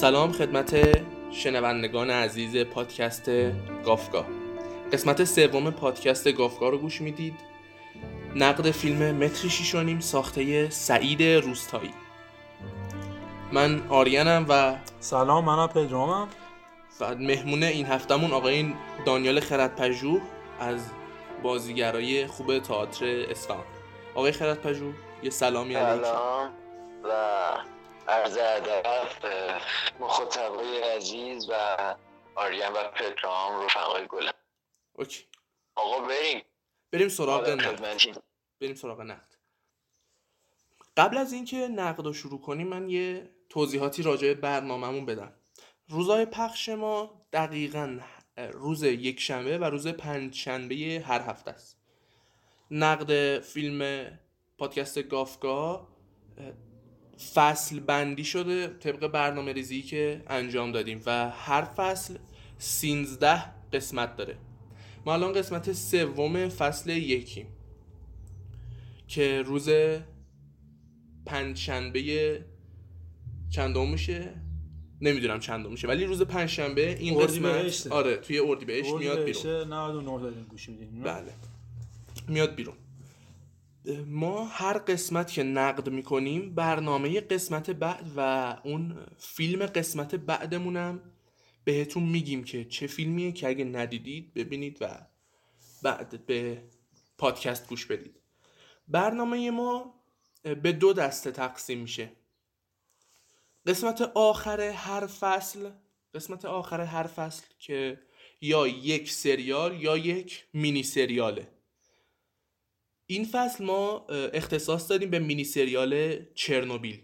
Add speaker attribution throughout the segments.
Speaker 1: سلام خدمت شنوندگان عزیز پادکست گافگاه قسمت سوم پادکست گافگاه رو گوش می‌دید. نقد فیلم متری شیشانیم ساخته سعید روستایی. من آریانم و
Speaker 2: سلام منم پدرامم.
Speaker 1: و مهمون این هفتمون آقای دانیال خردپژوه از بازیگرای خوب تئاتر اصفهان. آقای خردپژوه یه سلامی علیک.
Speaker 3: سلام و عرض ادب مخاطبای عزیز و آریان و پدرام رفقای گلم.
Speaker 1: اوکی.
Speaker 3: آقا بریم.
Speaker 1: بریم سراغ نقد. بریم سراغ نقد. قبل از اینکه نقد رو شروع کنیم من یه توضیحاتی راجع به برنامهمون بدم. روزهای پخش ما دقیقا روز یک شنبه و روز پنج شنبه هر هفته است. نقد فیلم پادکست گافگاه فصل بندی شده طبق برنامه ریزی که انجام دادیم و هر فصل 13 قسمت داره. ما الان قسمت سوم فصل یکیم که روز پنجشنبه چندم میشه نمی‌دونم چندم میشه ولی روز پنجشنبه این قسمت. آره توی اردیبهشت میاد بیرون.
Speaker 2: 99 داریم گوش میدیم.
Speaker 1: بله. میاد بیرون. ما هر قسمت که نقد می‌کنیم برنامه قسمت بعد و اون فیلم قسمت بعدمونم بهتون میگیم که چه فیلمیه که اگه ندیدید ببینید و بعد به پادکست گوش بدید. برنامه ما به دو دسته تقسیم میشه. قسمت آخر هر فصل قسمت آخر هر فصل که یا یک سریال یا یک مینی سریاله. این فصل ما اختصاص دادیم به مینی سریال چرنوبیل.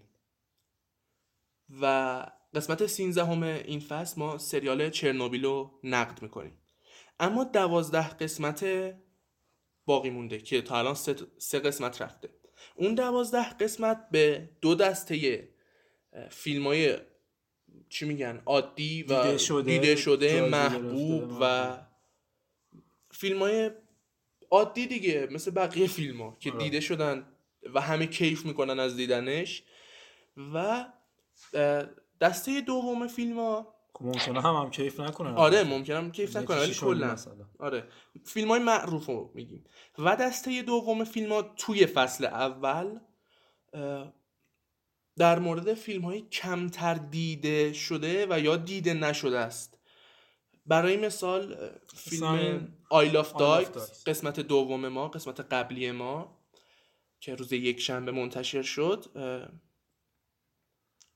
Speaker 1: و قسمت 13 همه این فصل ما سریال چرنوبیل رو نقد می‌کنیم. اما دوازده قسمت باقی مونده که تا الان سه, سه قسمت رفته. اون دوازده قسمت به دو دسته فیلم های چی میگن عادی و
Speaker 2: دیده شده،
Speaker 1: دیده شده محبوب و فیلم های عادی دیگه مثل بقیه فیلم ها که
Speaker 2: آره.
Speaker 1: دیده شدن و همه کیف می‌کنن از دیدنش. و دسته دوم فیلم ها
Speaker 2: خب ممکنه هم هم کیف نکنن
Speaker 1: آره ممکنم کیف
Speaker 2: یکی
Speaker 1: نکنه ولی کلا. آره. فیلم های معروف رو میگیم. و دسته دوم فیلم ها توی فصل اول در مورد فیلم های کمتر دیده شده و یا دیده نشده است. برای مثال فیلم آیل آف
Speaker 2: I Love
Speaker 1: داگ
Speaker 2: Dogs.
Speaker 1: قسمت دوم ما قسمت قبلی ما که روز یک شنبه منتشر شد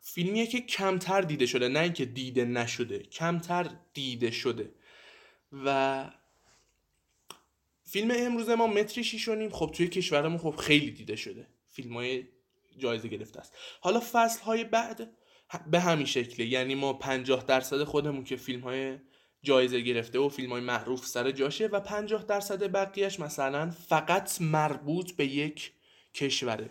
Speaker 1: فیلمیه که کمتر دیده شده نه اینکه دیده نشده کمتر دیده شده. و فیلم امروز ما متری شیش و نیم خب توی کشورمون خب خیلی دیده شده. فیلم های جایزه گرفته است. حالا فصل های بعد به همین شکله یعنی ما 50 درصد خودمون که فیلم های جایزه گرفته و فیلم های معروف سر جاشه و 50 درصد بقیهش مثلا فقط مربوط به یک کشوره.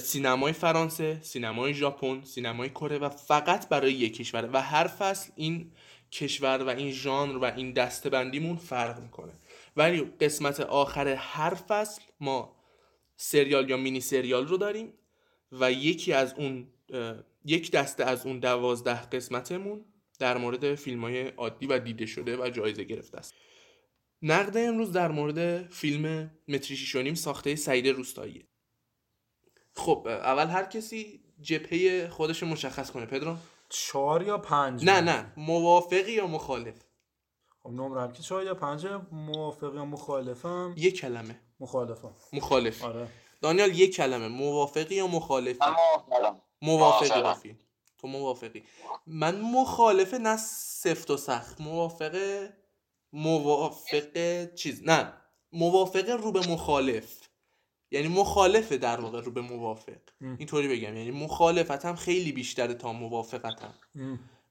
Speaker 1: سینمای فرانسه، سینمای ژاپن، سینمای کره و فقط برای یک کشوره. و هر فصل این کشور و این ژانر و این دسته بندیمون فرق می‌کنه. ولی قسمت آخر هر فصل ما سریال یا مینی سریال رو داریم و یکی از اون یک دسته از اون دوازده قسمتمون در مورد فیلم های عادی و دیده شده و جایزه گرفته است. نقد امروز در مورد فیلم متری شیش و نیم ساخته سعید روستاییه. خب اول هر کسی جبهه خودش رو مشخص کنه پدرو
Speaker 2: چهار یا پنج؟
Speaker 1: نه نه. موافقی یا مخالف؟
Speaker 2: خب نمرم که چهار یا پنج موافق یا مخالفم؟
Speaker 1: یه کلمه.
Speaker 2: مخالفم.
Speaker 1: مخالف.
Speaker 2: آره.
Speaker 1: دانیال یک کلمه. موافقی یا مخالفی؟ موافقی. با. فیلم تو موافقی. من مخالف نه سفت و سخت موافقه موافقه چیز نه موافقه رو به مخالف. یعنی مخالفه در واقع رو به موافق. اینطوری بگم یعنی مخالفتم خیلی بیشتره تا موافقتم.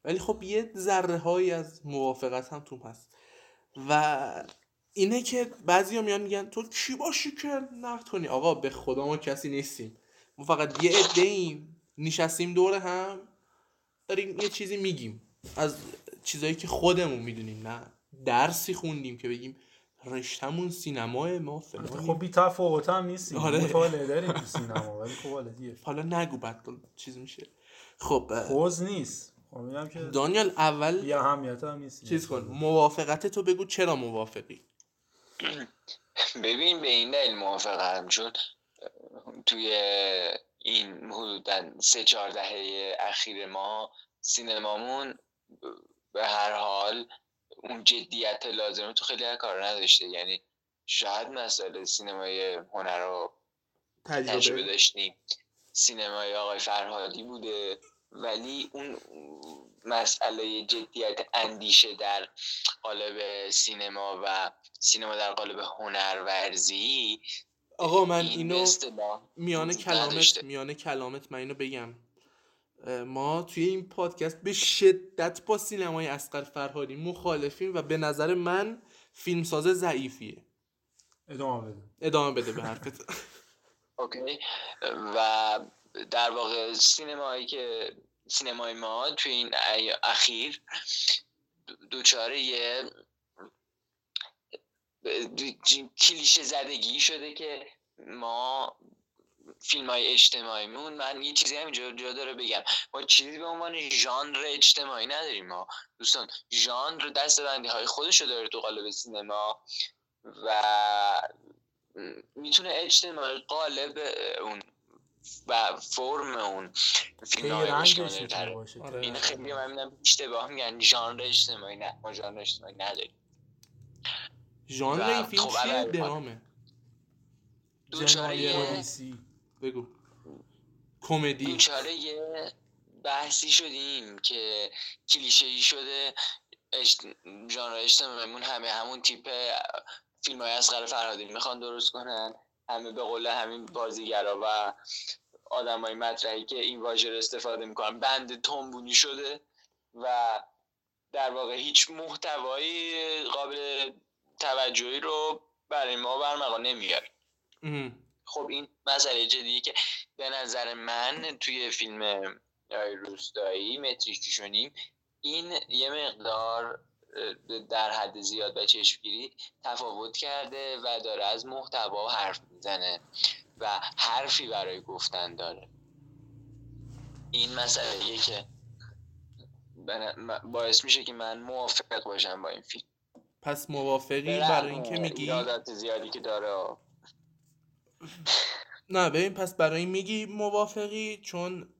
Speaker 1: ولی خب یه ذره هایی از موافقت هم تو هست. و اینه که بعضی میان میگن تو کی باشی که نقد کنی آقا به خدا ما کسی نیستیم. ما فقط یه عده ایم نشستیم دور هم. داریم یه چیزی میگیم. از چیزایی که خودمون می‌دونیم نه؟ درسی خوندیم که بگیم رشتمون سینماه ما فلان
Speaker 2: خب بی تفاوت هم نیستیم.
Speaker 1: آره.
Speaker 2: داریم تو سینما ولی خب حالا دیگه.
Speaker 1: حالا نگو بعد چیز میشه. خب
Speaker 2: خوز نیست. خب میگم که
Speaker 1: دانیال اول
Speaker 2: بی اهمیت هم نیست.
Speaker 1: چیز کن. موافقت تو بگو چرا موافقی؟
Speaker 3: ببین به این دلیل موافقم. چون توی این حدودا سه چهار دهه اخیر ما سینمامون به هر حال اون جدیت لازمه تو خیلی کار نداشته. یعنی شاید مسئله سینمای هنر رو تجربه.
Speaker 1: تجربه
Speaker 3: داشتیم سینمای آقای فرهادی بوده. ولی اون مسئله جدیت اندیشه در قالب سینما و سینما در قالب هنرورزی
Speaker 1: آقا من
Speaker 3: این
Speaker 1: اینو میانه کلامت. میانه کلامت من اینو بگم. ما توی این پادکست به شدت با سینمای اسقر فرهادی مخالفیم و به نظر من فیلمساز ضعیفیه.
Speaker 2: ادامه بده.
Speaker 1: ادامه بده به حرفت.
Speaker 3: اوکی. و در واقع سینمایی که سینمای ما توی این ای- اخیر دوچاره یه کلیشه زدگی شده که ما فیلم های اجتماعیمون من یه چیزی همینجا جا داره بگم. ما چیزی به عنوان ژانر اجتماعی نداریم ما. دوستان ژانر دستبندی های خودشو داره تو قالب سینما و می‌تونه اجتماعی قالب اون و فرم اون فیلم های اجتماعی. این خیلی من اشتباه میگن ژانر اجتماعی نه. ما ژانر اجتماعی نداریم.
Speaker 1: ژانر این فیلم
Speaker 3: خب
Speaker 1: چیه؟ درامه.
Speaker 3: دوچاره یه
Speaker 1: بگو. کمدی.
Speaker 3: دوچاره یه بحثی شدیم که کلیشه ای شده. ژانر اجتماعیمون همه همون تیپ فیلم های از فرهادی می‌خوان درست کنن. همه به قول همین بازیگرا و آدمای مطرحی که این واژه رو استفاده می‌کنن. بند تنبونی شده و در واقع هیچ محتوایی قابل توجهی رو برای ما برمغان نمیاره. خب این مسئله جدیه که به نظر من توی فیلم روستایی متریک شونیم این یه مقدار در حد زیاد و چشمگیری تفاوت کرده و داره از محتوا حرف می‌زنه و حرفی برای گفتن داره. این مسئله که به باعث میشه که من موافق باشم با این فیلم.
Speaker 1: پس موافقی برای اینکه میگی؟
Speaker 3: زیادی که داره.
Speaker 1: نه ببین پس برای این میگی موافقی چون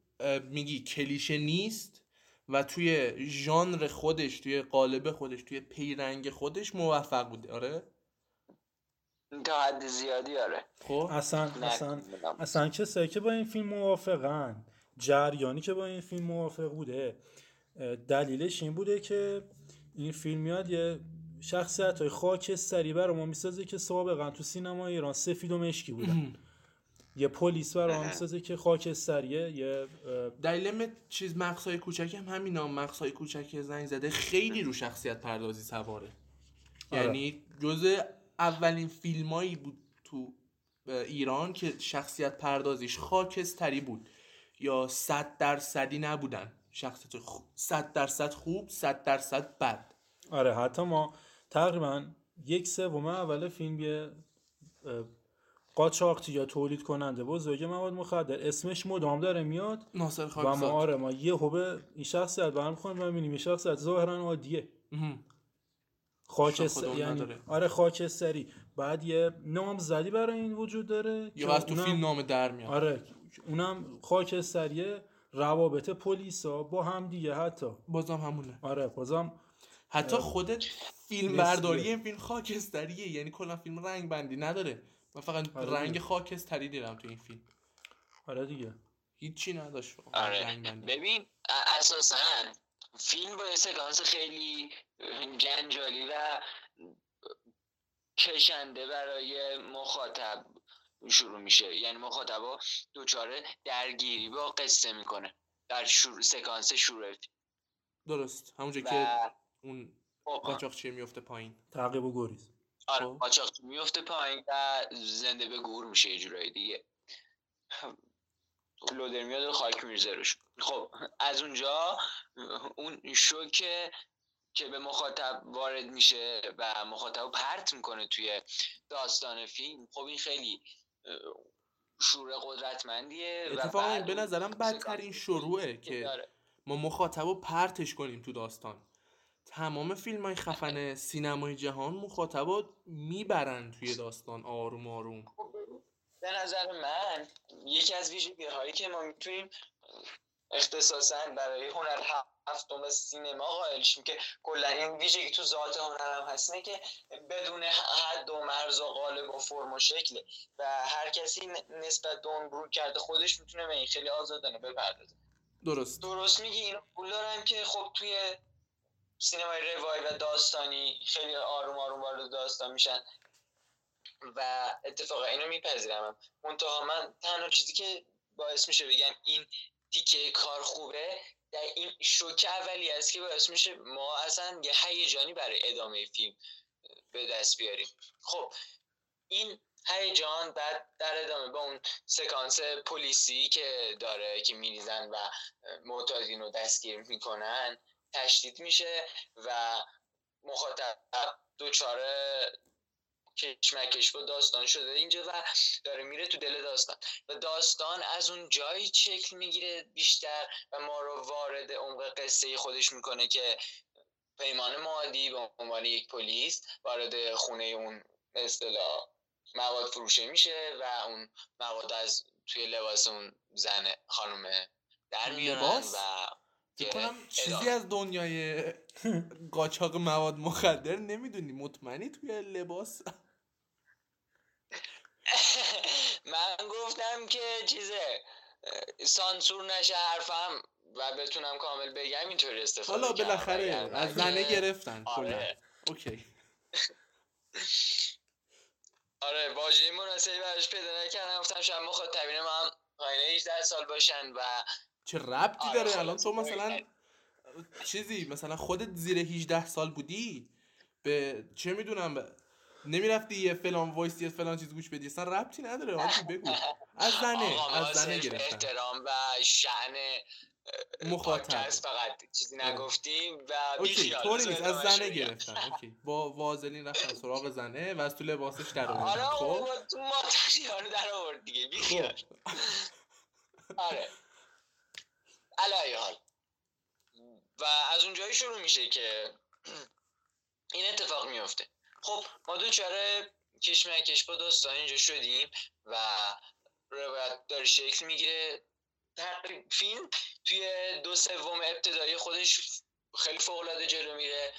Speaker 1: میگی کلیشه نیست و توی ژانر خودش توی قالب خودش توی پیرنگ خودش موفق بوده. آره؟
Speaker 3: تا حد زیادی آره.
Speaker 1: خب؟
Speaker 2: اصلا
Speaker 3: نه،
Speaker 2: اصلا. اصلا کسایی که با این فیلم موافقن جریانی که با این فیلم موافق بوده دلیلش این بوده که این فیلم میاد یه شخصیت های خاکستری برای ما می‌سازه که سابقا تو سینما ایران سفید و مشکی بودن. یه پلیس برای ما می‌سازه که خاکستریه یه
Speaker 1: دلیل چیز مقصای کوچک هم همینا مقصای کوچک زنگ زده. خیلی رو شخصیت پردازی سواره.
Speaker 2: آره.
Speaker 1: یعنی جز اولین فیلمایی بود تو ایران که شخصیت پردازیش خاکستری بود. یا صد درصدی نبودن. شخصیت خ- صد درصد خوب صد درصد بد.
Speaker 2: آره حتی ما تقریبا یک سوم اول فیلم یه قاچاقچی یا تولید کننده بزرگ مواد مخدر. اسمش مدام داره میاد
Speaker 1: ناصر
Speaker 2: و ما آره ما یه خوبه این شخصیت برم خواهیم و می‌بینیم این شخصیت ظاهرا عادیه.
Speaker 1: مهم.
Speaker 2: خاکستر
Speaker 1: خودمون
Speaker 2: یعنی
Speaker 1: نداره.
Speaker 2: آره خاکستری. بعد یه نامزدی برای این وجود داره
Speaker 1: یا از تو
Speaker 2: اونم-
Speaker 1: فیلم نامه در میاد.
Speaker 2: آره اونم خاکستریه روابط پلیسا با هم دیگه حتی.
Speaker 1: بازم همونه.
Speaker 2: آره بازم
Speaker 1: حتی خودت فیلم. برداری این فیلم خاکستریه یعنی کلا فیلم رنگ بندی نداره من فقط
Speaker 2: آره
Speaker 1: رنگ. خاکستری دیدم تو این فیلم
Speaker 2: آره دیگه
Speaker 1: هیچی نداشت
Speaker 3: آره
Speaker 1: رنگ بندی.
Speaker 3: ببین اساسا فیلم با یه سکانس خیلی جنجالی و کشنده برای مخاطب شروع میشه یعنی مخاطبا دوچاره درگیری با قصه می‌کنه در شروع سکانس شروع فیلم.
Speaker 1: درست همونجا که اون
Speaker 3: خب،
Speaker 1: قاچاقچی میفته پایین؟
Speaker 2: تعقیب و گریز.
Speaker 3: آره
Speaker 1: خب.
Speaker 3: قاچاق میفته پایین و زنده به گور میشه یه جورایی دیگه. لودر میاد و خاک میرزه روش. خب از اونجا اون شوکه که به مخاطب وارد میشه و مخاطب رو پرت می‌کنه توی داستان فیلم خب این خیلی شور قدرتمندیه و
Speaker 1: اتفاقا به نظرم بدترین شروعه که
Speaker 3: داره.
Speaker 1: ما مخاطب رو پرتش کنیم تو داستان. تمام فیلم های خفن سینمای جهان مخاطب رو می‌برن توی داستان آروم آروم.
Speaker 3: به نظر من یکی از ویژگی هایی که ما می‌تونیم اختصاصا برای هنر هفتم سینما قائل شیم که کلا این ویژگی تو ذات هنر هم هست اینه که بدون حد و مرز و قالب و فرم و شکله و هر کسی نسبت به اون روی کرده خودش می‌تونه به این خیلی آزادانه بپردازه
Speaker 1: درست.
Speaker 3: درست میگی اینو قبول دارم که خب توی سینمای روایی و داستانی خیلی آروم آروم وارد داستان میشن و اتفاقا اینو میپذیرم. منتها من تنها چیزی که باعث میشه بگم این تیکه کار خوبه در این شوک اولی است که باعث میشه ما اصلا یه هیجانی برای ادامه فیلم به دست بیاریم. خب این هیجان بعد در ادامه با اون سکانس پلیسی که داره که میریزن و معتادین رو دستگیر می‌کنن تشدید میشه و مخاطب دوچاره کشمکش با داستان شده اینجا و داره میره تو دل داستان و داستان از اون جایی شکل می‌گیره بیشتر و ما رو وارد عمق قصه خودش می‌کنه که پیمان مادی به عنوان یک پلیس وارد خونه اون اصطلاح مواد فروشه میشه و اون مواد از توی لباس اون زن خانم در میارن؟ و
Speaker 1: کنم چیزی. از دنیای قاچاق مواد مخدر نمی‌دونی مطمئنی توی لباس؟
Speaker 3: من گفتم که چیزه سانسور نشه حرفم و بتونم کامل بگم اینطوری استفاده
Speaker 1: حالا. بالاخره از زنه گرفتن
Speaker 3: آره.
Speaker 1: اوکی.
Speaker 3: آره واژه مناسبی براش پیدا نکردم. گفتم شاید مخاطبین هم پایین 18 سال باشن و
Speaker 1: چه ربطی
Speaker 3: آره،
Speaker 1: داره. الان تو مثلا چیزی مثلا خودت زیر 18 سال بودی؟ به چه می‌دونم به... نمی‌رفتی یه فلان وایس یه فلان چیز گوش بدی؟ اصلا ربطی نداره حاجی بگو. از زنه از زنه گرفتن.
Speaker 3: احترام و شعن
Speaker 1: مخاطب.
Speaker 3: فقط چیزی نگفتیم و
Speaker 1: اوکی طوری نیست. از زنه. گرفتن. اوکی. با وازلین رفتن سراغ زنه و از تو لباسش در
Speaker 3: آره
Speaker 1: آوردن خب؟
Speaker 3: آقا تو ما رو در آورد دیگه بیخیال.
Speaker 1: خب.
Speaker 3: آره. علای حال. و از اونجایی شروع میشه که این اتفاق میفته. خب ما دوچاره کشمکش با داستان اینجا شدیم و روایت داره شکل می‌گیره. فیلم توی دو سوم ابتدایی خودش خیلی فوق‌العاده جلو میره.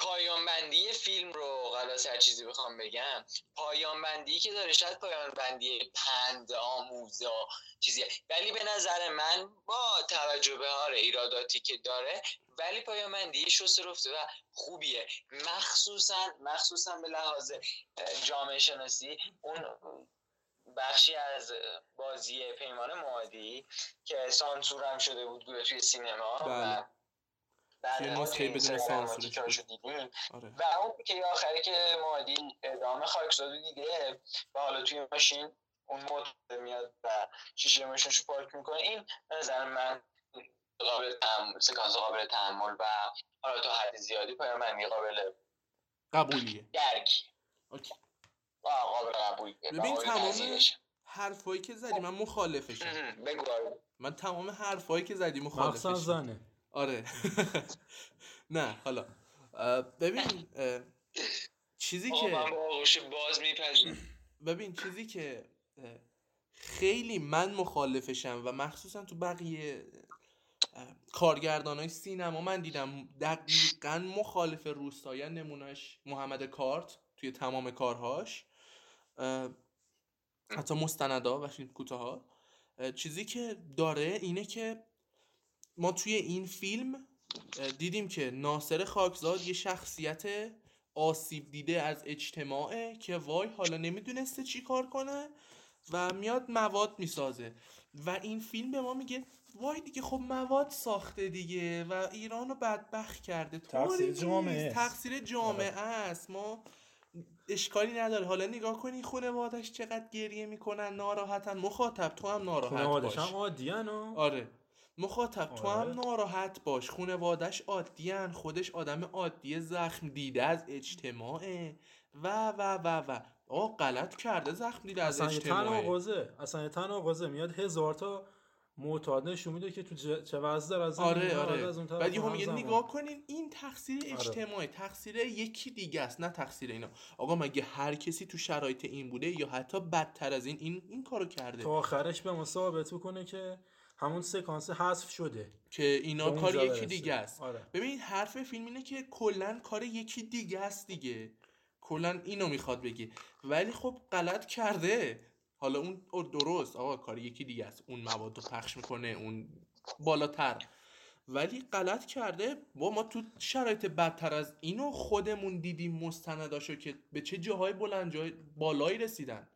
Speaker 3: پایان بندی فیلم رو خلاص هر چیزی بخوام بگم پایان بندی که داره شاید پایان بندی پند آموزا چیزی ولی به نظر من با توجه به آره ایراداتی که داره ولی پایان بندی شسته رفته و خوبیه مخصوصا مخصوصا به لحاظ جامعه شناسی اون بخشی از بازی پیمان معادی که سانسور هم شده بود توی سینما
Speaker 1: بله.
Speaker 3: و بعد
Speaker 1: توی
Speaker 3: ما
Speaker 1: نسخه بدون.
Speaker 3: دیدیم.
Speaker 1: آره.
Speaker 3: و اون که آخری که مادی ادامه خاکزادو دیده و حالا توی ماشین اون موتور میاد و شیشه ماشینشو پارک می‌کنه این به نظر من قابل تحمل سکانس قابل تحمل و حالا تا حد زیادی پایان قابل
Speaker 1: قبولیه.
Speaker 3: درک
Speaker 1: اوکی.
Speaker 3: قابل قبول.
Speaker 1: ببین تمام. حرفایی که زدی من مخالفشم.
Speaker 3: بگو.
Speaker 1: من تمام حرفایی که زدی
Speaker 2: مخصوصا
Speaker 1: مخالفشم
Speaker 2: زنه.
Speaker 1: آره. نه حالا. ببین چیزی که
Speaker 3: باز
Speaker 1: ببین چیزی که خیلی من مخالفشم و مخصوصا تو بقیه کارگردان های سینما من دیدم دقیقا مخالف روستاین نمونش محمد کارت توی تمام کارهاش. حتی مستندا و فیلم کوتاه چیزی که داره اینه که ما توی این فیلم دیدیم که ناصر خاکزاد یه شخصیت آسیب دیده از اجتماعه که وای حالا نمی‌دونسته چی کار کنه و میاد مواد می‌سازه. و این فیلم به ما میگه وای دیگه خب مواد ساخته دیگه و ایران رو بدبخت کرده.
Speaker 2: تقصیر. جامعه است.
Speaker 1: تقصیر جامعه است. ما اشکالی نداره. حالا نگاه کنی خانوادش چقدر گریه می‌کنن ناراحتن. مخاطب تو هم ناراحت
Speaker 2: خانوادش
Speaker 1: باش.
Speaker 2: هم عادیان
Speaker 1: آره. مخاطب تو
Speaker 2: آره.
Speaker 1: هم ناراحت باش. خونوادش عادیان خودش آدم عادی زخم دیده از اجتماعه. و و و و. آه غلط کرده زخم دیده از
Speaker 2: اصلا
Speaker 1: اجتماعه.
Speaker 2: تناقضه اصلا یه تناقضه میاد هزار تا معتاد نشون میده که تو چه وضع داره از
Speaker 1: آره آره.
Speaker 2: از اون طرف
Speaker 1: بعد یهو
Speaker 2: هم
Speaker 1: میگه. نگاه کنین این تقصیر
Speaker 2: آره.
Speaker 1: اجتماعی تقصیر یکی دیگه است نه تقصیر اینا. آقا مگه هر کسی تو شرایط این بوده یا حتی بدتر از این این این کارو کرده؟
Speaker 2: تا آخرش به ما ثابت بکنه که همون سکانس حذف شده
Speaker 1: که اینا کار یکی. دیگه است.
Speaker 2: آره.
Speaker 1: ببین حرف فیلم اینه که کلا کار یکی دیگه است دیگه. کلا اینو می‌خواد بگی ولی خب غلط کرده. حالا اون درست. آقا کار یکی دیگه است. اون مواد رو پخش می‌کنه اون بالاتر. ولی غلط کرده. با ما تو شرایط بدتر از اینو خودمون دیدیم مستنداشو که به چه جاهای بلند جای بالایی رسیدن.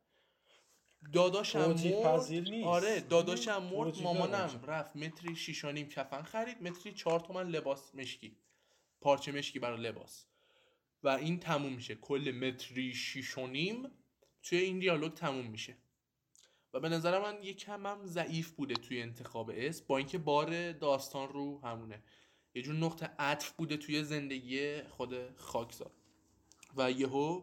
Speaker 1: داداشم مرد
Speaker 2: پذیر نیست.
Speaker 1: آره داداشم مرد مامانم. رفت متری شیش و نیم کفن خرید متری چهار تومن لباس مشکی پارچه مشکی برای لباس. و این تموم میشه. کل متری شیش و نیم توی این دیالوگ تموم میشه. و به نظر من یکم هم ضعیف بوده توی انتخاب اسم با اینکه بار داستان رو همونه. یه جور نقطه عطف بوده توی زندگی خود خاکزاد و یهو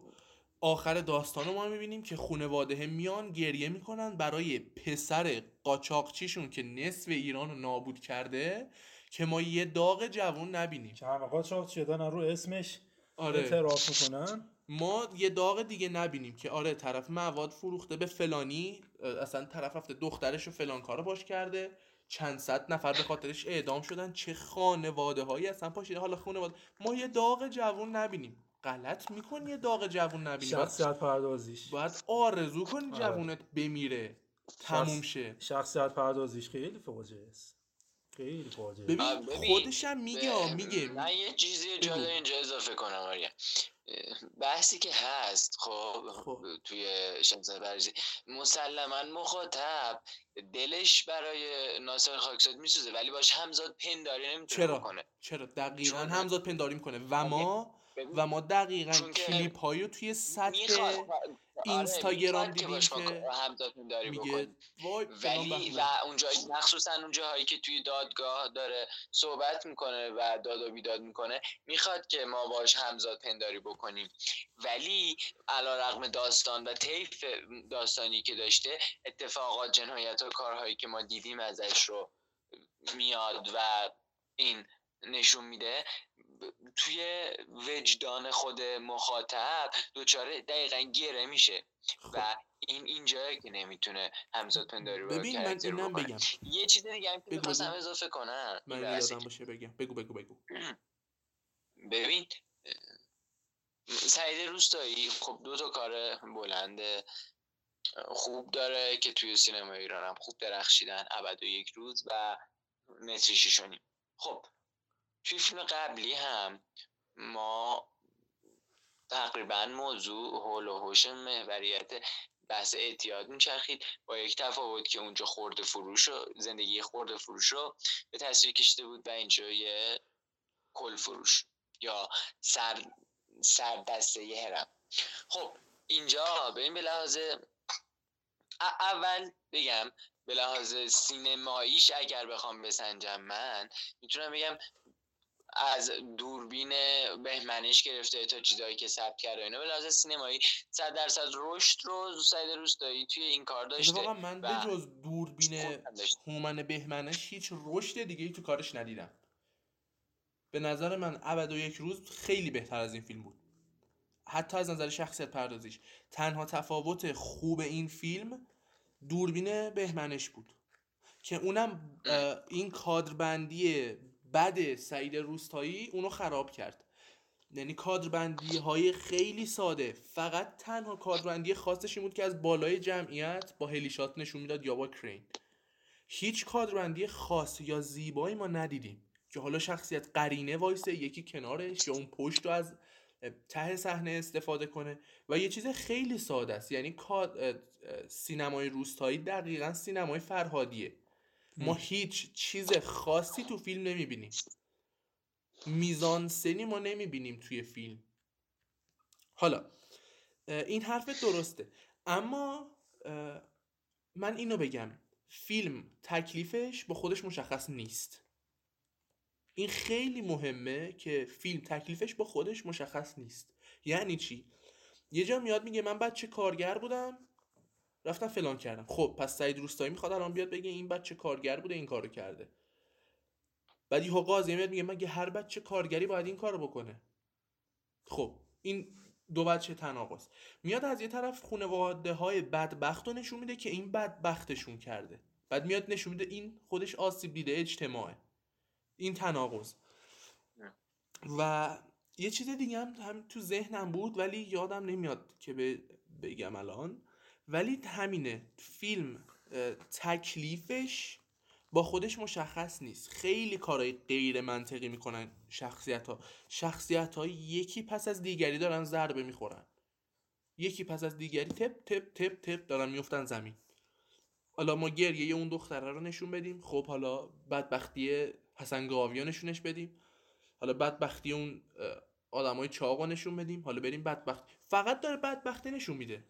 Speaker 1: آخر داستان رو ما می‌بینیم که خونواده میان گریه می‌کنن برای پسر قاچاقچیشون که نصف ایران رو نابود کرده که ما یه داغ جوون نبینیم.
Speaker 2: که همه قاچاق چیه دارن رو اسمش
Speaker 1: آره.
Speaker 2: اعتراف می‌کنن؟
Speaker 1: ما یه داغ دیگه نبینیم که آره طرف مواد فروخته به فلانی اصلا طرف رفته دخترش رو فلان کارو باش کرده. چند صد نفر به خاطرش اعدام شدن. چه خانواده هایی اصلا پاشیده حالا خانواده ما یه داغ جوون نبینیم. غلط می‌کنی یه داغ جوون نبینی. باید,
Speaker 2: شخصیت پردازیش.
Speaker 1: باید آرزو کنی
Speaker 2: آره.
Speaker 1: جوونت بمیره. تموم شه.
Speaker 2: شخصیت پردازیش خیلی فاجعه است. خیلی فاجعه.
Speaker 1: ببین
Speaker 3: ببین،
Speaker 1: خودشم میگه میگه.
Speaker 3: من یه چیزی جا
Speaker 1: بگو.
Speaker 3: داره اینجا اضافه کنم آریا. بحثی که هست خب
Speaker 1: خب.
Speaker 3: توی شمسه برزی مسلما مخاطب دلش برای ناصر خاکزاد میسوزه ولی باش همزاد پنداری نمی‌تونه
Speaker 1: چرا؟
Speaker 3: بکنه.
Speaker 1: چرا؟ دقیقا
Speaker 3: چون-
Speaker 1: همزاد پنداری می‌کنه و ما و ما دقیقا کلیپ هایی رو توی سطح اینستاگرام
Speaker 3: آره، که
Speaker 1: دیدیم که میگه
Speaker 3: ولی و
Speaker 1: بهمان.
Speaker 3: اونجا مخصوصا اون جاهایی که توی دادگاه داره صحبت می‌کنه و داد و بیداد می‌کنه می‌خواد که ما باش همزاد پنداری بکنیم. ولی علا رقم داستان و طیف داستانی که داشته اتفاقات جنایت و کارهایی که ما دیدیم ازش رو میاد و این نشون میده. توی وجدان خود مخاطب دچار دقیقا گره میشه و این اینجایی که نمی‌تونه همزاد پنداری رو
Speaker 1: خب. ببین من اینم. بگم
Speaker 3: یه چیز دیگه هم که می‌خواستم. اضافه کنم
Speaker 1: من یادم باشه بگم بگو بگو بگو
Speaker 3: ببین سعید روستایی خب دو تا کار بلند خوب داره که توی سینما ایران هم خوب درخشیدن ابد و یک روز و متری شیش و نیم. خب توی فیلم قبلی هم ما تقریبا موضوع هول و هوش محوریت بحث اعتیاد میچرخید. با یک تفاوت که اونجا خورده فروش و زندگی خورده فروش رو به تصویر کشیده بود و اینجا یه کل فروش یا سر سر دسته هرم. خب اینجا ببین به لحاظ اول بگم به لحاظ سینماییش اگر بخوام بسنجم من می‌تونم بگم از دوربین بهمنش گرفته تا چیزایی که ثبت کرده اینا. به سینمایی صد درصد رشد رو سعید روستایی توی این کار داشته
Speaker 1: اتفاقا من به جز دوربین. هومن بهمنش هیچ رشد دیگه ای تو کارش ندیدم. به نظر من ابد و یک روز خیلی بهتر از این فیلم بود. حتی از نظر شخصیت پردازیش. تنها تفاوت خوب این فیلم دوربین بهمنش بود. که اونم این کادربندی بد سعید روستایی اونو خراب کرد. یعنی کادربندی های خیلی ساده. فقط تنها کادربندی خاصش این بود که از بالای جمعیت با هلیشات نشون می‌داد یا با کرین. هیچ کادربندی خاص یا زیبایی ما ندیدیم. که حالا شخصیت قرینه وایسه یکی کنارش یا اون پشت رو از ته صحنه استفاده کنه. و یه چیز خیلی ساده است. یعنی سینمای روستایی دقیقا سینمای فرهادیه. ما هیچ چیز خاصی تو فیلم نمی‌بینیم. میزان سنی ما نمی‌بینیم توی فیلم. حالا این حرف درسته. اما من اینو بگم. فیلم تکلیفش با خودش مشخص نیست. این خیلی مهمه که فیلم تکلیفش با خودش مشخص نیست. یعنی چی؟ یه جا میاد میگه من بچه کارگر بودم؟ رفتم فلان کردم. خب پس سعید روستایی می‌خواد الان بیاد بگه این بچه کارگر بوده این کارو کرده. بعد یهو قاضی میاد میگه مگه هر بچه کارگری باید این کارو بکنه؟ خب این دو بچه تناقض میاد از یه طرف خانواده های بدبخت رو نشون میده که این بدبختشون کرده. بعد میاد نشون میده این خودش آسیب دیده اجتماعه. این تناقض و یه چیز دیگه هم, هم تو ذهنم بود ولی یادم نمیاد که بگم الان. ولی همینه فیلم تکلیفش با خودش مشخص نیست. خیلی کارهای غیر منطقی می‌کنن شخصیت ها شخصیت ها یکی پس از دیگری دارن ضربه می‌خورن. یکی پس از دیگری تپ تپ تپ تپ دارن میفتن زمین. حالا ما گریه اون دختره رو نشون بدیم. خب حالا بدبختی حسن گاویا نشونش بدیم. حالا بدبختی اون آدمای چاق رو نشون بدیم. حالا بریم بدبخت فقط داره بدبختی نشون میده.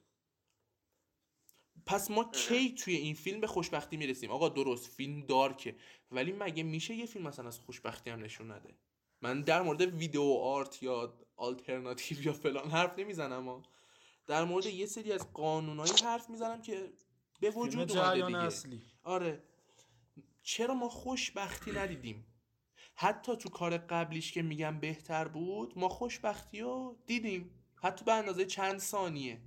Speaker 1: پس ما کی توی این فیلم به خوشبختی می‌رسیم؟ آقا درست فیلم دارکه. ولی مگه میشه یه فیلم مثلا از خوشبختی هم نشون نده؟ من در مورد ویدیو آرت یا آلترناتیو یا فلان حرف نمی‌زنم اما در مورد یه سری از قانونایی حرف می‌زنم که به وجود اومده دیگه. اصلی. آره. چرا ما خوشبختی ندیدیم؟ حتی تو کار قبلیش که میگم بهتر بود ما خوشبختی رو دیدیم. حتی به اندازه چند ثانیه.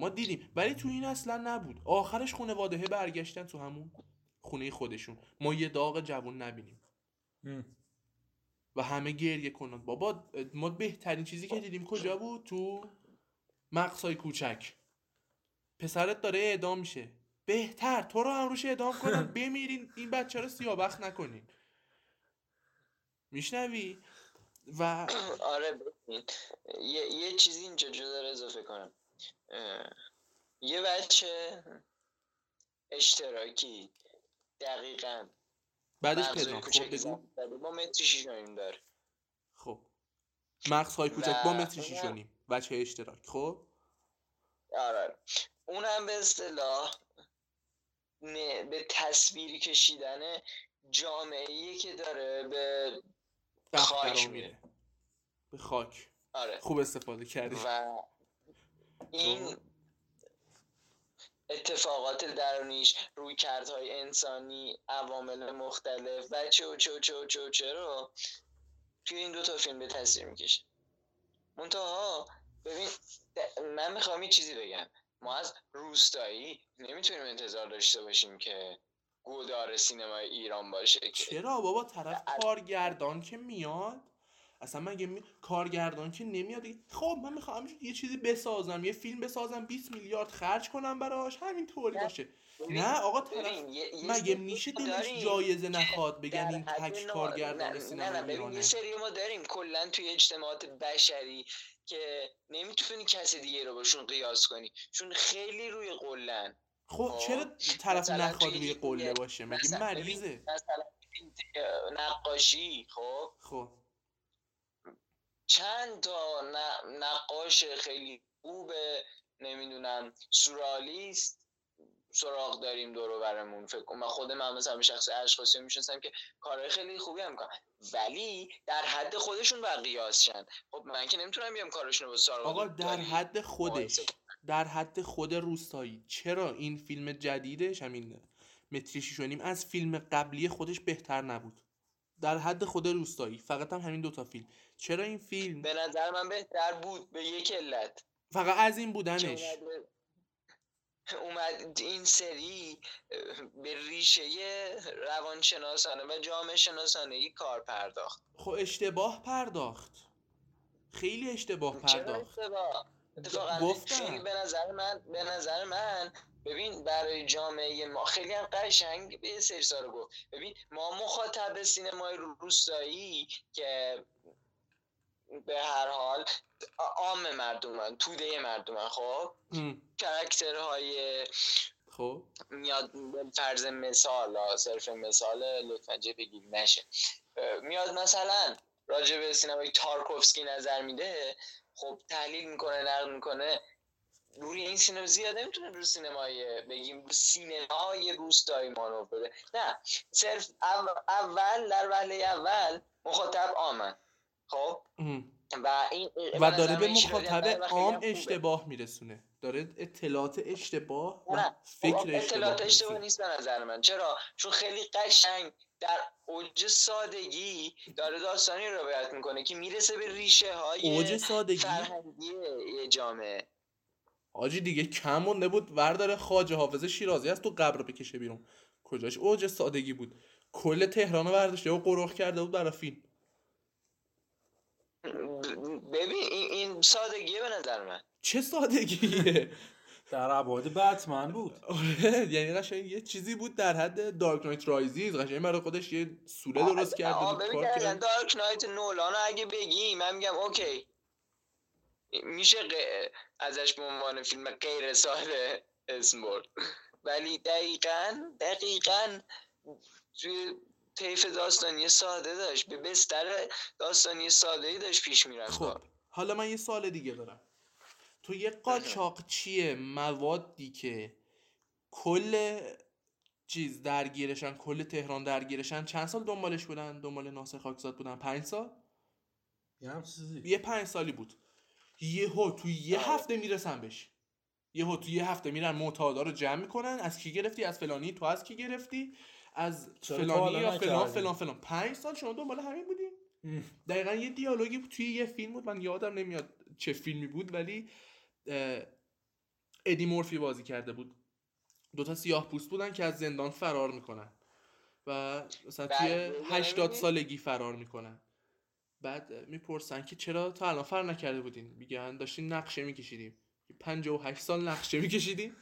Speaker 1: ما دیدیم. ولی تو این اصلا نبود. آخرش خانواده برگشتن تو همون خونه خودشون. ما یه داغ جوون نبینیم. و همه گریه کنن. بابا ما بهترین چیزی که دیدیم کجا بود؟ تو مقصای کوچک. پسرت داره اعدام میشه. بهتر تو رو هم روش اعدام کنن. بمیرین این بچه رو سیابخت نکنین. میشنوی؟ و
Speaker 3: آره یه, یه چیزی اینجا جدا اضافه کنم. یه بچه اشتراکی. دقیقا.
Speaker 1: بعدش پدرام خب
Speaker 3: بگو. با متری شیشونیم داره.
Speaker 1: خب. مغز های کوچک با متری شیشونیم بچه اشتراک خب؟
Speaker 3: آره. اونم به اصطلاح به تصویری کشیدن جامعه که داره به خاک میره.
Speaker 1: به خاک.
Speaker 3: آره.
Speaker 1: خوب استفاده کردی.
Speaker 3: و این اتفاقات درونیش روی کردهای انسانی عوامل مختلف و چه و چه و چه و چه و چه رو توی این دو تا فیلم به تصویر می‌کشه. منتها ببین من می‌خوام یه چیزی بگم. ما از روستایی نمی‌تونیم انتظار داشته باشیم که گودار سینمای ایران باشه که
Speaker 1: چرا بابا؟ طرف کارگردان که میاد اصلا مگه می... کارگردان که نمیاد خب من می‌خوام یه چیزی بسازم یه فیلم بسازم 20 میلیارد خرج کنم براش همین طوری باشه. نه آقا طرف مگه میشه دلش جایزه نخواد بگن این تک کارگردان سینما نه نه
Speaker 3: نه سری ما داریم کلا توی اجتماعات بشری که نمی‌تونی کسی دیگه رو باشون قیاس کنی چون خیلی روی قلن.
Speaker 1: خب, خب، چرا طرف نخواد روی قله باشه؟ مگه مریضه؟
Speaker 3: نقاشی خب؟
Speaker 1: خب.
Speaker 3: چند تا نقاش خیلی خوبه نمی‌دونم سورالیست سراغ داریم دورو برمون. فکر کنم خود من مثلا به شخص اشخاصی می‌شناسم که کارهای خیلی خوبی هم کنن ولی در حد خودشون و قیاس شن. خب من که نمی‌تونم بیام کارشون رو با
Speaker 1: آقا در حد خودش. در حد خود روستایی. چرا این فیلم جدیدش؟ همین متری از فیلم قبلی خودش بهتر نبود. در حد خود روستایی. فقط هم همین دوتا فیلم. چرا این فیلم؟
Speaker 3: به نظر من بهتر بود به یک علت.
Speaker 1: فقط از این بودنش.
Speaker 3: اومد این سری به ریشه روانشناسانه و جامعه شناسانه کار پرداخت.
Speaker 1: خب اشتباه پرداخت. خیلی اشتباه پرداخت.
Speaker 3: اشتباه؟
Speaker 1: گفتم.
Speaker 3: به نظر من به نظر من ببین برای جامعه ما خیلی هم قشنگ به سال گفت. ببین ما مخاطب سینمای روستایی که به هر حال عام مردمن توده مردمن خب. کرکترهای
Speaker 1: خب.
Speaker 3: میاد فرض مثال صرف مثال لطفا جه بگیر نشه. میاد مثلا راجع به سینمای تارکوفسکی نظر میده خب تحلیل می‌کنه نقد می‌کنه. روی این سینما زیاد نمی‌تونه رو سینمای بگیم رو سینمای روستایی مانور بده. نه صرف اول, اول در وهله اول مخاطب آمن خب. و این
Speaker 1: و داره به مخاطب عام. اشتباه میرسونه. داره اطلاعات اشتباه و
Speaker 3: نه.
Speaker 1: فکر
Speaker 3: خب، اطلاعات
Speaker 1: اشتباه
Speaker 3: اشتباه
Speaker 1: میرسونه
Speaker 3: نیست به نظر من. چرا؟ چون خیلی قشنگ در اوج سادگی داره داستانی رو روایت می‌کنه که می‌رسه به ریشه های
Speaker 1: اوج سادگی؟
Speaker 3: فرهنگی یه جامعه.
Speaker 1: آجی دیگه کم مونده بود ورداره خواجه حافظ شیرازی از تو قبر بکشه بیرون. کجاش؟ اوج سادگی بود. کل تهران رو برداشته و قروخ کرده بود برای فیلم.
Speaker 3: ببین این, این سادگیه به نظر من.
Speaker 1: چه سادگیه؟
Speaker 2: در عباد بتمن بود.
Speaker 1: آره یعنی قشنگ یه چیزی بود در حد دارک نایت رایزیز قشنگ برای خودش یه سوله درست کرده بود
Speaker 3: ببین
Speaker 1: کار
Speaker 3: دقیقاً
Speaker 1: کرد.
Speaker 3: دارک نایت نولان اگه بگی من میگم اوکی. میشه غ- ازش به عنوان فیلم غیر ساده اسم برد. ولی دقیقا دقیقا توی طیف داستانی ساده داشت. به بستر داستانی ساده ای داشت پیش می‌رفت.
Speaker 1: خب حالا من یه سال دیگه دارم. تو یه قاچاقچی موادی که کل چیز درگیرشن کل تهران درگیرشن چند سال دنبالش بودن؟ دنبال ناصر خاکزاد بودن. پنج سال؟
Speaker 2: یه
Speaker 1: یه پنج سالی بود. یهو تو یه هفته می‌رسن بهش یهو تو یه هفته میرن معتادا رو جمع می‌کنن. از کی گرفتی؟ از فلانی. تو از کی گرفتی؟ از فلانی یا فلان؟ فلان فلان. پنج سال شما دنبال همین بودین. دقیقا یه دیالوگی توی یه فیلم بود. من یادم نمیاد چه فیلمی بود ولی ادی مورفی بازی کرده بود. دوتا سیاه پوست بودن که از زندان فرار می‌کنن. و مثلا توی هشتاد؟ سالگی فرار می‌کنن. بعد می‌پرسن که چرا تا الان فرار نکرده بودین؟ میگن داشتیم نقشه میکشیدیم. پنجاه و هشت سال نقشه میکشیدیم.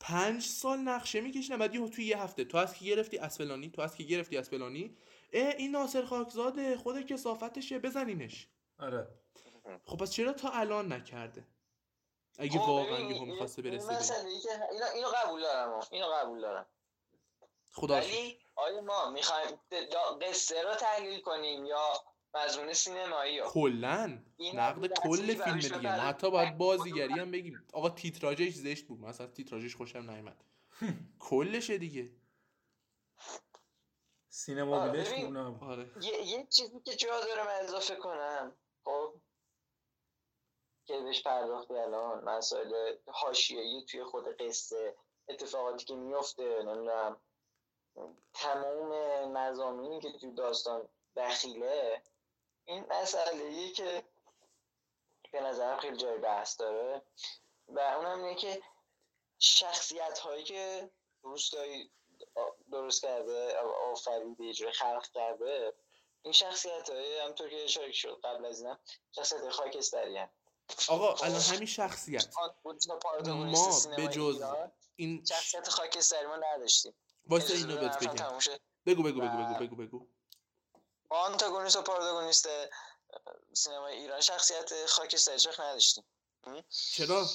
Speaker 1: پنج سال نقشه میکشیدم. بعد یهو توی یه هفته تو از کی گرفتی؟ از فلانی. تو از کی گرفتی؟ از فلانی. اه این ناصر خاکزاده خود کسافتشه بزنینش.
Speaker 2: آره.
Speaker 1: خب پس چرا تا الان نکرده؟ اگه
Speaker 3: خب
Speaker 1: واقعا یهو می‌خواسته برسه
Speaker 3: ای که اینو, اینو قبول دارم. اینو قبول دارم.
Speaker 1: خدا.
Speaker 3: ولی آیا ما می‌خوایم قصه رو تحلیل کنیم یا مضمون سینمایی
Speaker 1: کلا. نقد کل فیلم دیگه. ما. حتی باید بازیگری هم بگیم. آقا تیتراژش زشت بود. مثلا تیتراژش خوشم نیومد. کلشه دیگه.
Speaker 2: سینما نبود.
Speaker 1: آره.
Speaker 3: یه, یه چیزی که جا داره من اضافه کنم. خب که بهش پرداختی الان مسائل حاشیه‌ای توی خود قصه اتفاقاتی که میفته نمی‌دونم تمام مزامینی که توی داستان دخیله این مسئله که به نظرم خیلی جای بحث داره و اونم اینه که شخصیت هایی که روستایی درست کرده آفریده یه جوری خلق کرده این شخصیت های همطور که اشاره شد قبل از اینم شخصیت خاکستری هم
Speaker 1: آقا الان همین شخصیت. ما به جز این
Speaker 3: شخصیت خاکستری ما نداشتیم.
Speaker 1: واسه اینو بهت بگم. بگو بگو بگو بگو بگو بگو.
Speaker 3: آنتاگونیست و پاراداگونیست سینمای ایران. شخصیت خاکستری چخ نداشتیم.
Speaker 1: چرا؟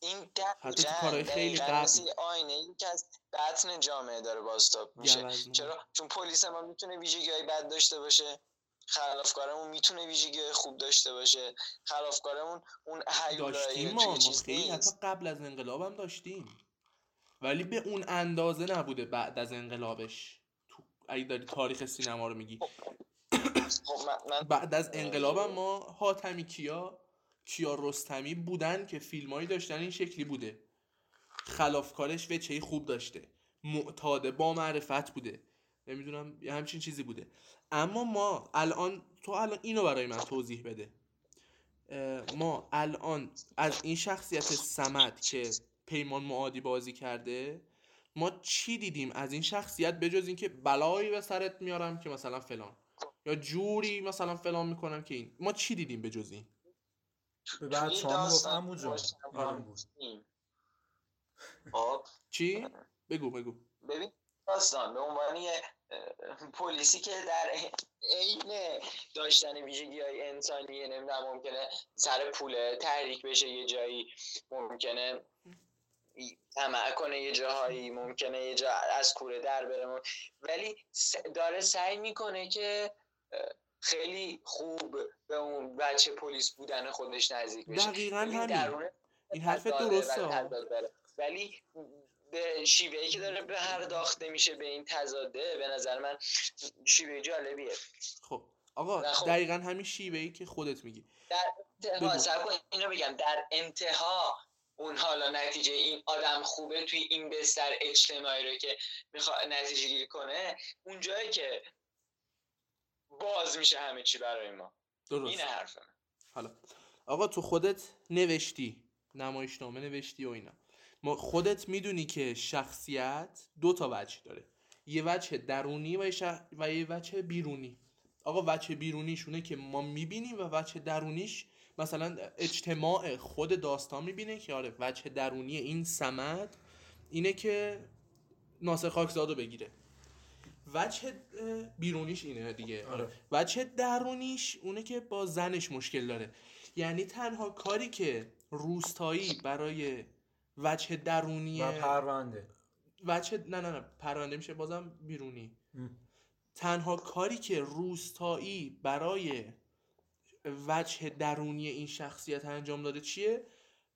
Speaker 3: این
Speaker 1: حتی کارهای خیلی قبل.
Speaker 3: آینه ای که از بطن جامعه داره بازتاب میشه. چرا؟ چون پلیس ما می‌تونه ویژگی های بد داشته باشه خلافکارمون می‌تونه ویژگی های خوب داشته باشه خلافکارمون اون
Speaker 1: داشتیم ما ما خیلی حتی قبل از انقلاب هم داشتیم. ولی به اون اندازه نبوده بعد از انقلابش. تو اگه داری تاریخ سینما رو میگی.
Speaker 3: خب من, من
Speaker 1: بعد از انقلاب ما حاتمی کیا کیا رستمی بودن که فیلمایی داشتن این شکلی بوده. خلافکارش وچهی خوب داشته. معتاده با معرفت بوده. نمی‌دونم یه همچین چیزی بوده. اما ما الان تو الان اینو برای من توضیح بده. ما الان از این شخصیت سمت که پیمان معادی بازی کرده ما چی دیدیم از این شخصیت بجز اینکه بلایی به سرت میارم که مثلا فلان. یا جوری مثلا فلان می‌کنم که این ما چی دیدیم به جز این؟
Speaker 2: به بچه امو جان
Speaker 3: آره. خب.
Speaker 1: چی؟ بگو بگو.
Speaker 3: ببین داستان به عنوان پلیسی که در عین داشتن ویژگی های انسانی نمی‌دونم ممکنه سر پوله تحریک بشه یه جایی ممکنه طمع کنه یه جاهایی ممکنه یه جا از کوره در بره. ولی داره سعی می‌کنه که خیلی خوب به اون بچه پلیس بودن خودش نزدیک بشه
Speaker 1: دقیقاً همین. این حرف درسته.
Speaker 3: ولی به شیوهی که داره پرداخته میشه به این تضاده به نظر من شیوه جالبیه
Speaker 1: خب آقا
Speaker 3: خب.
Speaker 1: دقیقا همین شیوه ای که خودت میگی
Speaker 3: در اینو بگم در انتها اون حالا نتیجه این آدم خوبه توی این بستر اجتماعی رو که می‌خواد نتیجه گیری کنه اون جایی که باز میشه همه چی برای ما.
Speaker 1: درست.
Speaker 3: این حرف من
Speaker 1: حالا. آقا تو خودت نوشتی نمایشنامه نوشتی و اینا. ما خودت می‌دونی که شخصیت دو تا وجه داره. یه وجه درونی و یه, ش- و یه وجه بیرونی. آقا وجه بیرونیشونه که ما می‌بینیم و وجه درونیش مثلا اجتماع خود داستان می‌بینه که آره وجه درونی این سمد اینه که ناصر خاکزاد رو بگیره. وجه بیرونیش اینه دیگه. آره. وجه درونیش اونه که با زنش مشکل داره. یعنی تنها کاری که روستایی برای وجه درونی
Speaker 2: و پرونده.
Speaker 1: وجه نه نه نه پرونده میشه بازم بیرونی. تنها کاری که روستایی برای وجه درونی این شخصیت انجام داده چیه؟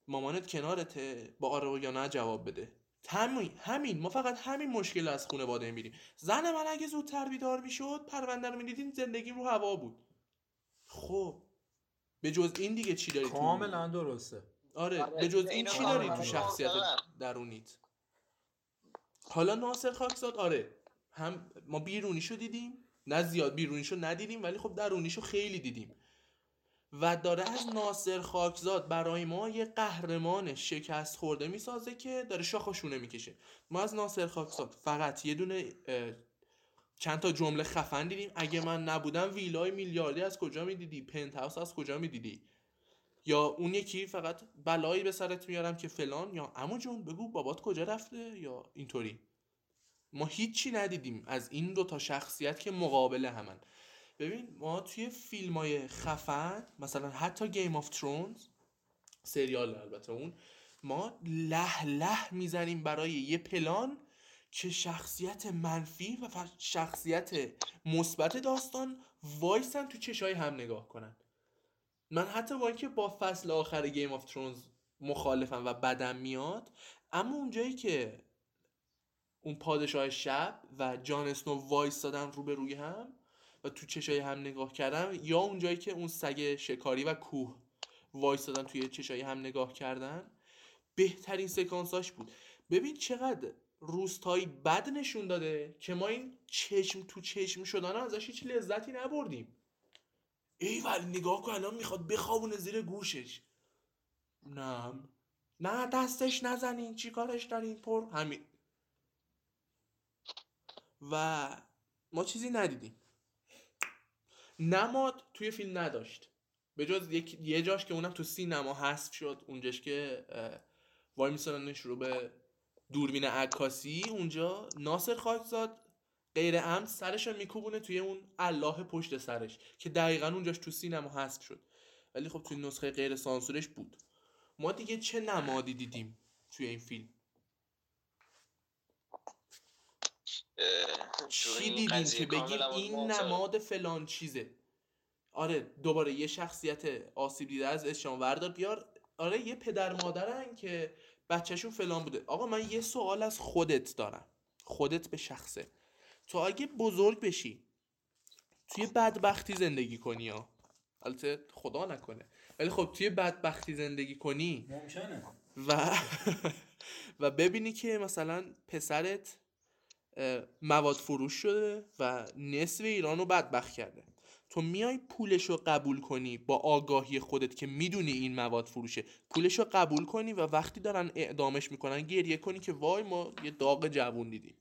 Speaker 1: مامانت کنارته با آره و یا نه جواب بده. همین همین. ما فقط همین مشکل از خانواده می‌بینیم. زن من اگه زودتر بیدار می‌شد پرونده رو می‌دیدین زندگی رو هوا بود. خب. به جز این دیگه چی داری تو
Speaker 2: کاملا درسته.
Speaker 1: آره
Speaker 3: آره،
Speaker 1: به جز این چی
Speaker 3: کاملا
Speaker 1: داری تو
Speaker 3: موافقم.
Speaker 1: شخصیت درونیت؟ حالا ناصر خاکزاد آره. هم ما بیرونیشو دیدیم. نه زیاد بیرونیشو ندیدیم ولی خب درونیشو خیلی دیدیم. و داره از ناصر خاکزاد برای ما یه قهرمان شکست خورده می‌سازه که داره شاخشونه می‌کشه. ما از ناصر خاکزاد فقط یه دونه چند تا جمله خفن دیدیم. اگه من نبودم ویلای میلیاردی از کجا می‌دیدی؟ پنت هاوس از کجا می‌دیدی؟ یا اون یکی فقط بلایی به سرت میارم که فلان؟ یا عمو جون بگو بابات کجا رفته؟ یا اینطوری. ما هیچی ندیدیم از این دو تا شخصیت که مقابل همن. ببین ما توی فیلم های خفن مثلا حتی Game of Thrones سریال البته اون ما له له می‌زنیم برای یه پلان که شخصیت منفی و شخصیت مثبت داستان وایسن تو چشای هم نگاه کنن. من حتی با اینکه با فصل آخر Game of Thrones مخالفم و بدم میاد اما اونجایی که اون پادشاه شب و جان اسنو وایستادن رو به روی هم و تو چشای هم نگاه کردن یا اونجایی که اون سگ شکاری و کوه وایستادن توی چشای هم نگاه کردن بهترین سکانساش بود. ببین چقدر روستایی بد نشون داده که ما این چشم تو چشم شدن ازش هیچ لذتی نبردیم. ای ولی نگاه کن الان می‌خواد بخوابونه زیر گوشش. نه نه دستش نزنین چی کارش دارین پر همین. و ما چیزی ندیدیم. نماد توی فیلم نداشت. به جز یک... یه جاش که اونم تو سینما حذف شد اونجاش که وای میساننش رو به دوربین عکاسی اونجا ناصر خاکزاد غیر عمد سرش میکوبونه توی اون الله پشت سرش که دقیقا اونجاش تو سینما حذف شد. ولی خب توی نسخه غیر سانسورش بود. ما دیگه چه نمادی دیدیم توی این فیلم
Speaker 3: اه،
Speaker 1: چی
Speaker 3: این
Speaker 1: دیدیم که بگیم این. نماد فلان چیزه؟ آره دوباره یه شخصیت آسیب دیده از اشان وردار. بیار آره یه پدر مادرن که بچهشون فلان بوده. آقا من یه سوال از خودت دارم. خودت به شخصه. تو اگه بزرگ بشی توی بدبختی زندگی کنی ها. البته خدا نکنه. ولی خب توی بدبختی زندگی کنی
Speaker 2: ممکنه.
Speaker 1: و و ببینی که مثلا پسرت مواد فروش شده و نصف ایران رو بدبخت کرده. تو میای پولش رو قبول کنی با آگاهی خودت که می‌دونی این مواد فروشه. پولش رو قبول کنی و وقتی دارن اعدامش می‌کنن گریه کنی که وای ما یه داغ جوون دیدیم.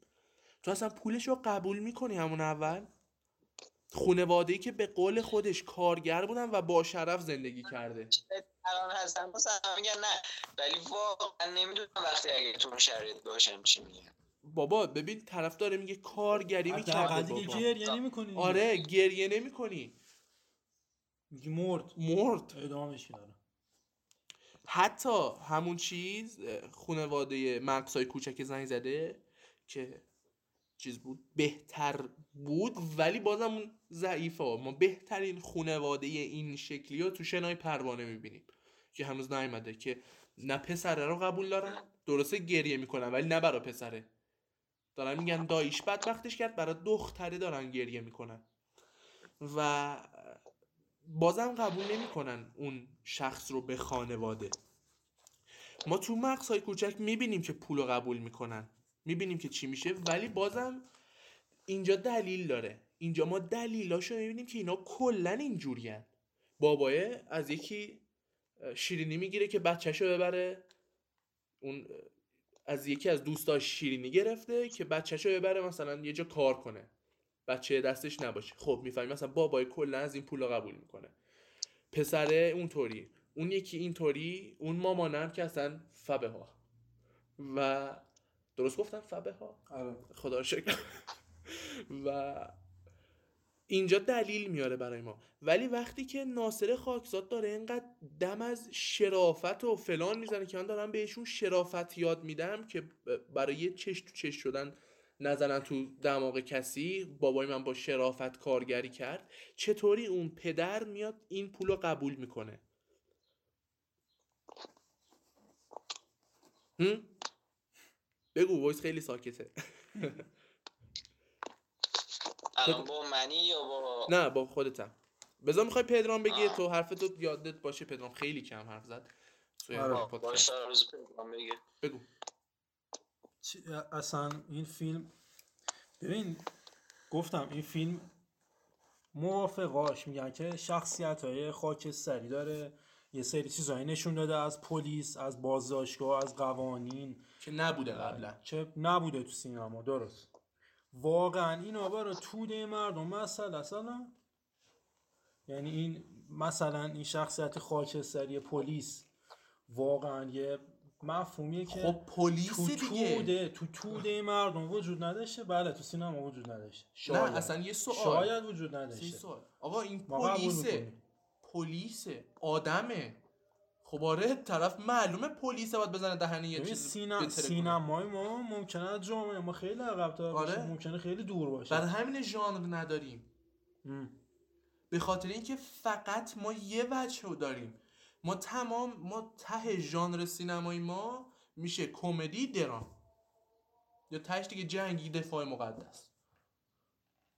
Speaker 1: تو اصلا پولش رو قبول می‌کنی همون اول؟ خونواده ای که به قول خودش کارگر بودن و با شرف زندگی کرده.
Speaker 3: الان هستن مثلا میگن نه. ولی واقعا نمی‌دونم وقتی اگه تو شرایط باشم چی میگن
Speaker 1: بابا ببین طرف داره میگه کارگری
Speaker 2: دیگه
Speaker 1: بابا.
Speaker 2: گریه نمی‌کنی
Speaker 1: آره گریه نمی‌کنی.
Speaker 2: میگی مرد.
Speaker 1: مرد.
Speaker 2: ادامش کردم
Speaker 1: حتی همون چیز اه، خانواده مقصای کوچک زنگ زده که چیز بود بهتر بود ولی بازم اون ضعیفه. ما بهترین خانواده این شکلی ها تو شنای پروانه می‌بینیم. که هنوز نیومده که نه پسره رو قبول دارن درسته گریه می‌کنن ولی نه برا پسره. دارن میگن داییش بدبختش کرد برا دختره دارن گریه می‌کنن. و بازم قبول نمی‌کنن اون شخص رو به خانواده. ما تو مقصای کوچک می‌بینیم که پول رو قبول می‌کنن. می‌بینیم که چی میشه ولی بازم اینجا دلیل داره. اینجا ما دلیلاشو می‌بینیم که اینا کلا اینجورین. بابای از یکی شیرینی می‌گیره که بچهشو ببره اون از یکی از دوستاش شیرینی گرفته که بچهشو ببره مثلا یه جا کار کنه. بچه دستش نباشه. خب می‌فهمی. مثلا بابای کلا از این پولا قبول می‌کنه. پسره اونطوری. اون یکی اینطوری اون مامانم که اصلا فبه ها و درست گفتم؟ فبه ها
Speaker 2: آره.
Speaker 1: خدا شکر. و اینجا دلیل میاره برای ما. ولی وقتی که ناصر خاکزاد داره اینقدر دم از شرافت و فلان می‌زنه که من دارم بهشون شرافت یاد میدم که برای چش تو چش شدن نزنن تو دماغ کسی بابای من با شرافت کارگری کرد چطوری اون پدر میاد این پول رو قبول می‌کنه؟ بگو وایس خیلی ساکته.
Speaker 3: الان با منی یا با
Speaker 1: نه با خودتم. بذار می‌خوای پدرام بگی تو حرفتو یادت باشه. پدرام خیلی کم حرف زد.
Speaker 2: آره.
Speaker 1: پادکست.
Speaker 3: باش روز بگه
Speaker 1: بگو.
Speaker 2: اصلا این فیلم ببین گفتم این فیلم موافقاش میگن که شخصیت های خاکستری داره. یه سری چیزایی نشون داده از پلیس از بازداشتگاه از قوانین.
Speaker 1: که نبوده قبلا.
Speaker 2: که نبوده تو سینما درست. واقعا اینا برای توده مردم مسئله اصلا یعنی این مثلا این شخصیت خاکستری پلیس واقعا یه مفهومیه که
Speaker 1: خب پلیس
Speaker 2: تو
Speaker 1: دیگه.
Speaker 2: توده تو توده مردم وجود نداشته. بله تو سینما وجود نداشته. شاید.
Speaker 1: نه اصلا یه سوال.
Speaker 2: شاید وجود
Speaker 1: این
Speaker 2: نداشته
Speaker 1: سوال. آقا این پلیسه. پلیسه. آدمه. خب آره طرف معلومه پلیسه باید بزنه دهنه یه چیز
Speaker 2: سینا... سینمای ما ممکنه جامعه ما خیلی عقب
Speaker 1: آره.
Speaker 2: ممکنه خیلی دور باشه.
Speaker 1: برای همین ژانر نداریم. به خاطر اینکه فقط ما یه وجه رو داریم. ما تمام ما ته ژانر سینمایی ما میشه کمدی درام. یا تهش دیگه جنگی دفاع مقدس.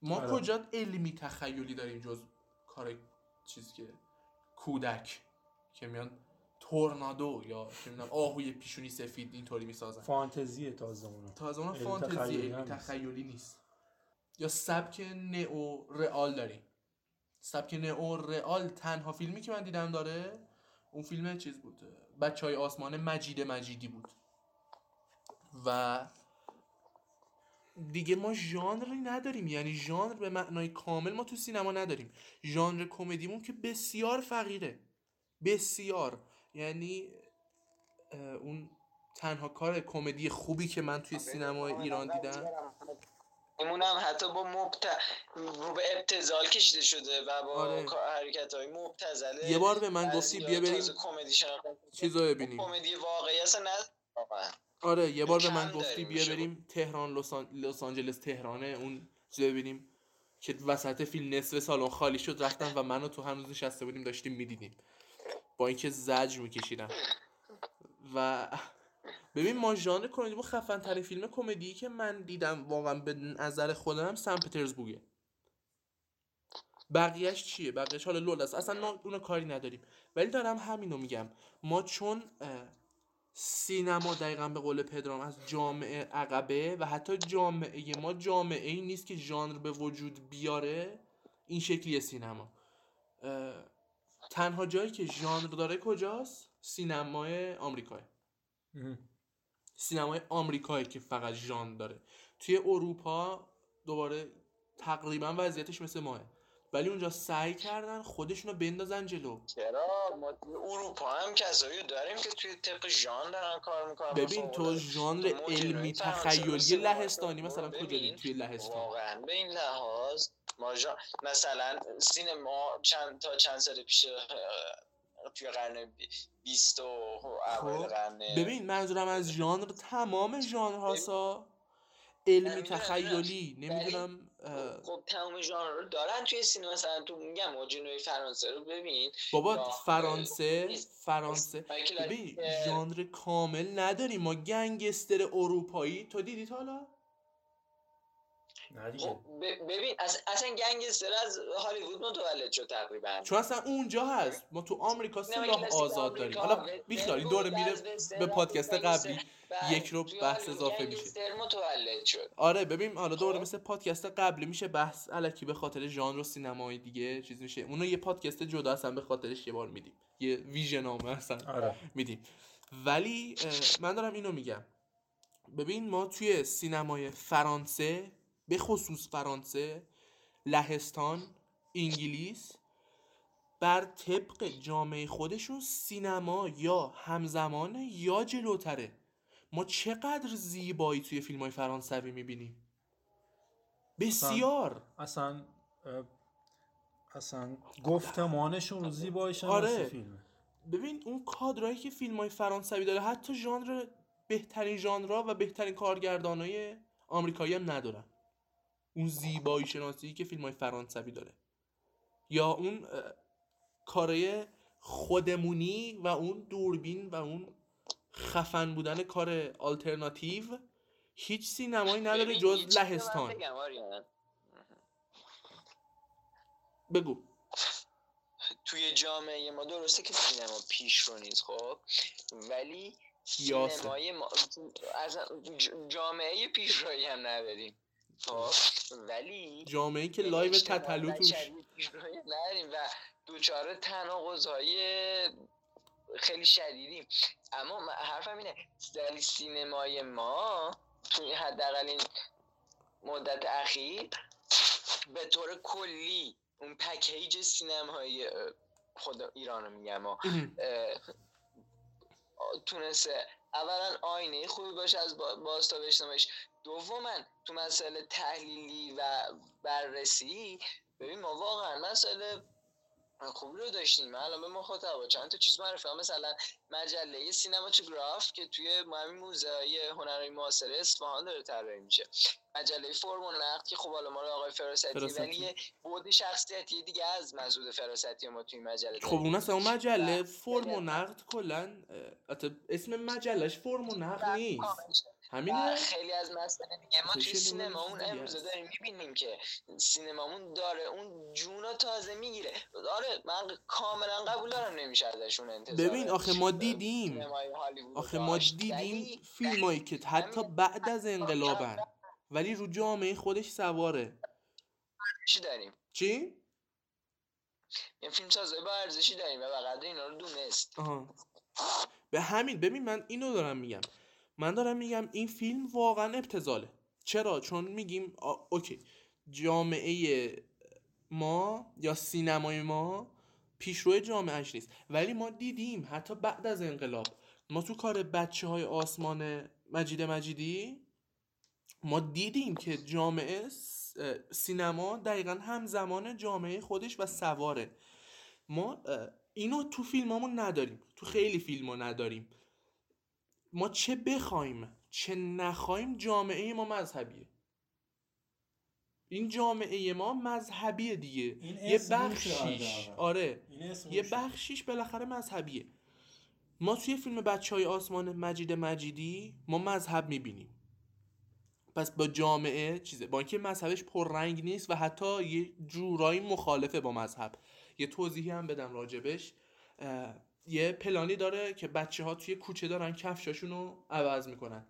Speaker 1: ما
Speaker 2: آره.
Speaker 1: کجا علمی تخیلی داریم جز کار چیز که کودک که میان تورنادو یا چه می‌دونم آهوی پیشونی سفید اینطوری می‌سازن.
Speaker 2: فانتزیه تازه اونا.
Speaker 1: تازه اون
Speaker 2: علم
Speaker 1: فانتزی
Speaker 2: تخیلی
Speaker 1: علمی
Speaker 2: هم نیست.
Speaker 1: تخیلی نیست. یا سبک نئو رئال داریم. سبک نئو رئال تنها فیلمی که من دیدم داره اون فیلم چیز بود؟ بچه های آسمان مجید مجیدی بود. و دیگه ما ژانری نداریم. یعنی ژانر به معنای کامل ما تو سینما نداریم. ژانر کمدیمون که بسیار فقیره. بسیار. یعنی اون تنها کار کمدی خوبی که من توی سینما ایران دیدم
Speaker 3: ایمونم حتی با مبت... رو به ابتزال کشیده شده و با
Speaker 1: آره.
Speaker 3: حرکت های مبتزله
Speaker 1: یه بار به من گفتی بیا بریم
Speaker 3: کمدی.
Speaker 1: چیز رو ببینیم.
Speaker 3: کمدی واقعی اصلا نه. واقعا.
Speaker 1: آره یه بار به من گفتی بیا بریم تهران لس, آن... لس آنجلس تهرانه اون چیز رو ببینیم که وسط فیلم نصف سالن خالی شد رفتم و منو تو هنوز نشسته بودیم داشتیم می‌دیدیم. با اینکه زجر میکشیدم. و ببین ما ژانر کمدی با خفن ترین فیلم کمدی که من دیدم واقعا به نظر خودم سن پترزبورگه. بقیهش چیه؟ بقیهش حالا لول است. اصلا اونو کاری نداریم. ولی دارم همینو میگم. ما چون سینما دقیقا به قول پدرام از جامعه عقبه و حتی جامعه ما جامعه ای نیست که ژانر به وجود بیاره. این شکلی سینما. تنها جایی که ژانر داره کجاست؟ سینمای آمریکا سینمای آمریکایی که فقط ژانر داره. توی اروپا دوباره تقریبا وضعیتش مثل ماه. ولی اونجا سعی کردن خودشونو بندازن جلو.
Speaker 3: چرا؟ ما توی اروپا هم کسایی رو داریم که توی طبق ژان دارن کار می‌کنن.
Speaker 1: ببین تو ژانر علمی تخیلی لهستانی مثلا کجا دید توی لهستان.
Speaker 3: واقعا به این لحاظ ما ژان- مثلا سینما چند تا چند سال پیش توی قرن بیست و اول
Speaker 1: خب.
Speaker 3: قرن
Speaker 1: ببین منظورم از ژانر تمام ژانرهاسا. علمی
Speaker 3: می‌دونم،
Speaker 1: تخیلی
Speaker 3: می‌دونم.
Speaker 1: نمی‌دونم
Speaker 3: خب تمام ژانر رو دارن توی سینما. مثلا تو میگم جنوبی فرانسه رو ببین.
Speaker 1: بابا فرانسه. فرانسه. ببین ژانر کامل نداریم. ما گنگستر اروپایی. تو دیدی تا حالا؟
Speaker 3: خب ببین اصلا, گنگستر از هالیوود متولد شد تقریبا.
Speaker 1: چون اصلا اونجا هست. ما تو آمریکا سلاح آزاد داریم. حالا بیخیال این دوره میره به پادکست قبلی یک رو بحث اضافه میشه.
Speaker 3: متولد شد.
Speaker 1: آره ببین حالا دوره
Speaker 3: خب.
Speaker 1: مثل پادکست قبلی میشه بحث الکی به خاطر ژانر و سینمای دیگه چیز میشه. اونو یه پادکست جدا اصلا به خاطرش یه بار میدیم. یه ویژنامه اصلا
Speaker 2: آره.
Speaker 1: میدیم. ولی من دارم اینو میگم. ببین ما توی سینمای فرانسه به خصوص فرانسه لهستان انگلیس بر طبق جامعه خودشون سینما یا همزمانه یا جلوتره. ما چقدر زیبایی توی فیلم های فرانسوی می‌بینیم. بسیار.
Speaker 2: اصلا اصلا گفتمانشون رو زیباییش هم
Speaker 1: آره.
Speaker 2: فیلمه.
Speaker 1: ببین اون کادرایی که فیلم های فرانسوی داره حتی ژانر بهترین ژانرها و بهترین کارگردانای آمریکایی هم ندارن. اون زیبایی شناسی که فیلم های فرانسوی داره. یا اون کارای خودمونی و اون دوربین و اون خفن بودن کار آلترناتیو هیچ سینمایی نداره جز لهستان.
Speaker 3: بگم آریان.
Speaker 1: بگو.
Speaker 3: توی جامعه ما درسته که سینما پیش رو نیست خب. ولی. سینمای ما از جامعه پیشرویی هم نداریم. ولی
Speaker 1: جامعه که
Speaker 3: یه live
Speaker 1: تتلو توش.
Speaker 3: نداریم و دچار تناقض‌های خیلی شدیدیم. اما حرفم اینه در سینمای ما توی حداقل این مدت اخیر به طور کلی اون پکیج سینمایی اه، خود ایران رو میگم تونسته اولا آینه خوبی باشه از با- بازتاب اجتماعیش. دوما تو مسئله تحلیلی و بررسی ببین ما واقعا مسئله خوبی رو داشتیم. من الان به مخاطبا چند تا چیز معرفی. مثلا مجله سینماتوگراف که توی همین موزه های هنرهای معاصر اصفهان داره طراحی میشه. مجله فرم و نقد که خب حالا ما رو آقای فراستی. ولی یه بعد شخصیتی دیگه از مسعود فراستی ما توی مجله
Speaker 1: خب اون اصلا اون مجله فرم و نقد کلا اسم مجلش فرم و نقد نیست.
Speaker 3: و
Speaker 1: همینه
Speaker 3: خیلی از مسائل دیگه ما توی سینمامون امروزه
Speaker 1: است.
Speaker 3: داریم می‌بینیم که سینمامون داره اون جون رو تازه می‌گیره. آره من کاملا قبول دارم نمیشه ازشون انتظار
Speaker 1: ببین آخه ما دیدیم. آخه ما. دیدیم فیلمایی که حتی
Speaker 3: همین-
Speaker 1: بعد از انقلابن. ولی رو جامعه خودش سواره.
Speaker 3: چی داریم.
Speaker 1: چی؟
Speaker 3: یه فیلم سازای با ارزشی داریم و بقدر اینا رو دونست.
Speaker 1: به همین ببین من اینو دارم میگم. من دارم میگم این فیلم واقعا ابتذاله. چرا؟ چون میگیم اوکی. جامعه ما یا سینمای ما پیشرو جامعهش نیست. ولی ما دیدیم حتی بعد از انقلاب. ما تو کار بچه های آسمان مجید مجیدی ما دیدیم که جامعه سینما دقیقا همزمان جامعه خودش و سواره. ما اینو تو فیلمامون نداریم. تو خیلی فیلمو نداریم. ما چه بخوایم؟ چه نخوایم جامعه ما مذهبیه. این جامعه ما مذهبیه دیگه. یه بخشیش. آره
Speaker 2: این اسم
Speaker 1: یه. بخشیش بالاخره مذهبیه. ما توی فیلم بچه های آسمان مجید مجیدی ما مذهب می‌بینیم. پس با جامعه چیزه. با اینکه مذهبش پررنگ نیست و حتی یه جورایی مخالفه با مذهب. یه توضیحی هم بدم راجبش. یه پلانی داره که بچه ها توی کوچه دارن کفشاشون رو عوض می‌کنن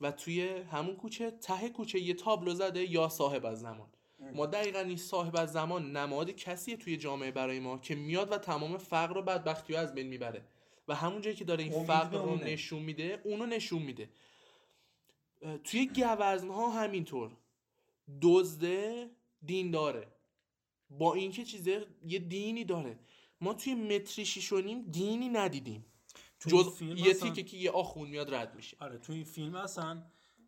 Speaker 1: و توی همون کوچه ته کوچه یه تابلو زده یا صاحب از زمان. ما دقیقا این صاحب از زمان نماد کسیه توی جامعه برای ما که میاد و تمام فقر و بدبختی رو از بین می‌بره. و همون جایی که داره این فقر رو. نشون میده اونو نشون میده. توی گوزن ها همینطور. دزده دین داره با اینکه چیزه یه دینی داره. ما توی متری شیش و نیم دینی ندیدیم. جز
Speaker 2: فیلم
Speaker 1: یه
Speaker 2: اصلا-
Speaker 1: تیکه که یه آخون میاد رد میشه.
Speaker 2: آره تو این فیلم اصلا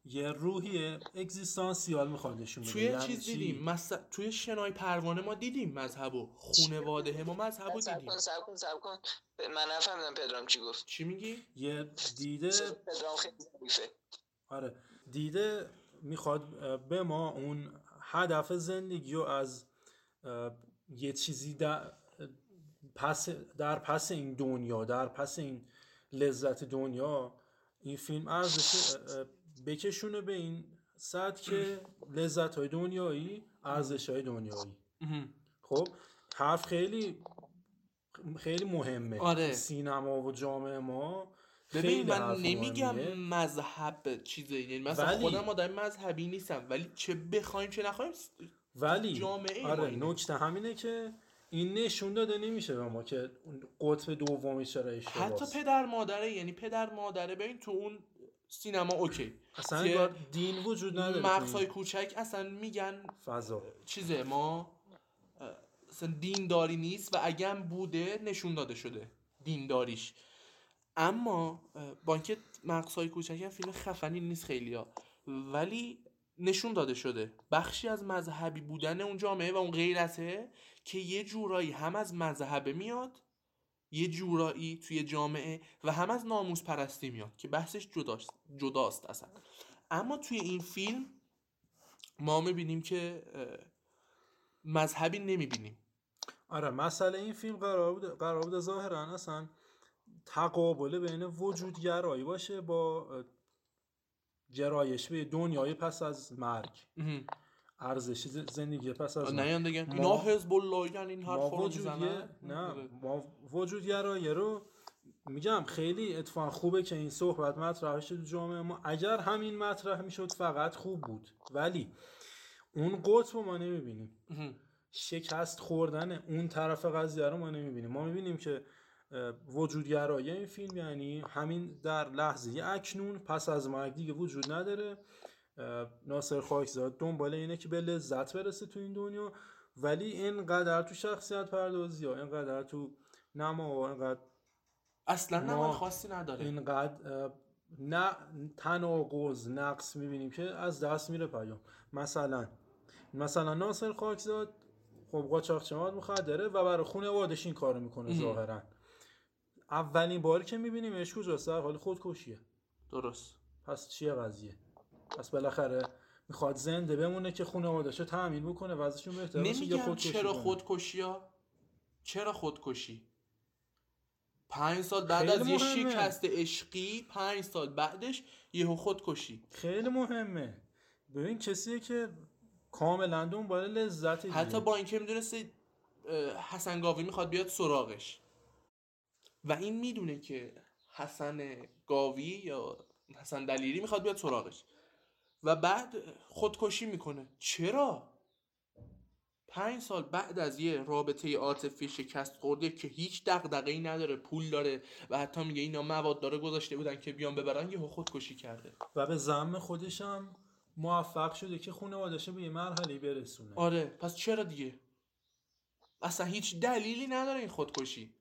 Speaker 2: یه روحی اگزیستانسیال می‌خواد نشون بده.
Speaker 1: توی
Speaker 2: یعنی
Speaker 1: چیز
Speaker 2: چی؟
Speaker 1: دیدیم. توی شنای پروانه ما دیدیم مذهبو خونواده ما مذهبو دیدیم.
Speaker 3: کن سب کن سب کن. من نفهمیدم پدرام چی گفت.
Speaker 1: چی میگی؟
Speaker 2: یه دیده
Speaker 3: پدرام خیلی ضعیفه.
Speaker 2: آره دیده می‌خواد به ما اون هدف زندگی رو از یه چیزی در پس در پس این دنیا در پس این لذت دنیا این فیلم ارزش بکشونه به این سطح که لذت های دنیایی ارزش های دنیایی خب حرف خیلی خیلی مهمه
Speaker 1: آره.
Speaker 2: سینما و جامعه ما
Speaker 1: ببین من نمیگم. مذهب چیزی یعنی مثلا
Speaker 2: ولی-
Speaker 1: خودم آدم مذهبی نیستم ولی چه بخوایم چه نخوایم
Speaker 2: ولی
Speaker 1: جامعه
Speaker 2: آره. نکته همینه که این نشون داده نمیشه به ما که اون قطب دومی چرا اشتباهه
Speaker 1: حتی پدر مادره یعنی پدر مادره ببین تو اون سینما اوکی.
Speaker 2: اصلا دین وجود نداره
Speaker 1: مغزهای کوچک اصلا میگن
Speaker 2: فضا.
Speaker 1: چیزه ما اصلا دینداری نیست و اگه بوده نشون داده شده دینداریش. اما اه، با اینکه مقصای کوچک هم فیلم خفنی نیست خیلی ها ولی نشون داده شده. بخشی از مذهبی بودن اون جامعه و اون غیرته که یه جورایی هم از مذهبه میاد یه جورایی توی جامعه و هم از ناموس پرستی میاد که بحثش جداست جداست اصلا. اما توی این فیلم ما می‌بینیم که مذهبی نمی‌بینیم.
Speaker 2: آره مسئله این فیلم قرار بود قرار بود ظاهرا اصلا تقابل بین وجودگرایی باشه با گرایش به دنیای پس از مرگ. ارزش زندگی پس از
Speaker 1: نه دیگه
Speaker 2: ما-
Speaker 1: اینا حزب الله یعنی این حرفا رو می‌زنن؟
Speaker 2: نه ما وجودگرایی رو میگم خیلی اتفاقا خوبه که این صحبت مطرح شد تو جامعه ما. اگر همین مطرح می‌شد فقط خوب بود. ولی اون قطب رو ما نمی‌بینیم. شکست خوردن اون طرف قضیه رو ما نمی‌بینیم. ما می‌بینیم که وجودگرایی این فیلم یعنی همین در لحظه اکنون پس از مرگ دیگه وجود نداره. ناصر خاکزاد دنبال اینه که به لذت برسه تو این دنیا ولی اینقدر تو شخصیت پردازی ها اینقدر تو نما و اینقدر
Speaker 1: اصلا
Speaker 2: ما
Speaker 1: نماد خاصی نداره.
Speaker 2: اینقدر نه تناقض نقص می‌بینیم که از دست میره پیام. مثلا مثلا ناصر خاکزاد خب قاچاقچی مواد مخدره و برای خانوادش این کارو می‌کنه ظاهرا. اولین باری که میبینیمش کجاست در حال خودکشیه
Speaker 1: درست.
Speaker 2: پس چیه قضیه؟ پس بالاخره می‌خواد زنده بمونه که خانوادش رو تامین بکنه و ازشون بهتر یه
Speaker 1: نمیگم
Speaker 2: خودکشی
Speaker 1: چرا. خودکشی ها چرا خودکشی؟ پنج سال بعد از یه
Speaker 2: مهمه.
Speaker 1: شکست عشقی پنج سال بعدش یهو خودکشی.
Speaker 2: خیلی مهمه. ببین کسیه که کاملا دنبال لذت.
Speaker 1: حتی با اینکه می‌دونسته حسن گاوی می‌خواد بیاد سراغش. و این می‌دونه که حسن گاوی یا حسن دلیری می‌خواد بیاد سراغش. و بعد خودکشی می‌کنه. چرا؟ پنج سال بعد از یه رابطه عاطفی شکست خورده که هیچ دغدغه‌ای نداره پول داره و حتی میگه اینا مواد داره گذاشته بودن که بیان ببرن یهو خودکشی کرده.
Speaker 2: و به زم خودش هم موفق شده که خانوادش رو به یه مرحله برسونه.
Speaker 1: آره پس چرا دیگه؟ اصلا هیچ دلیلی نداره این خودکشی.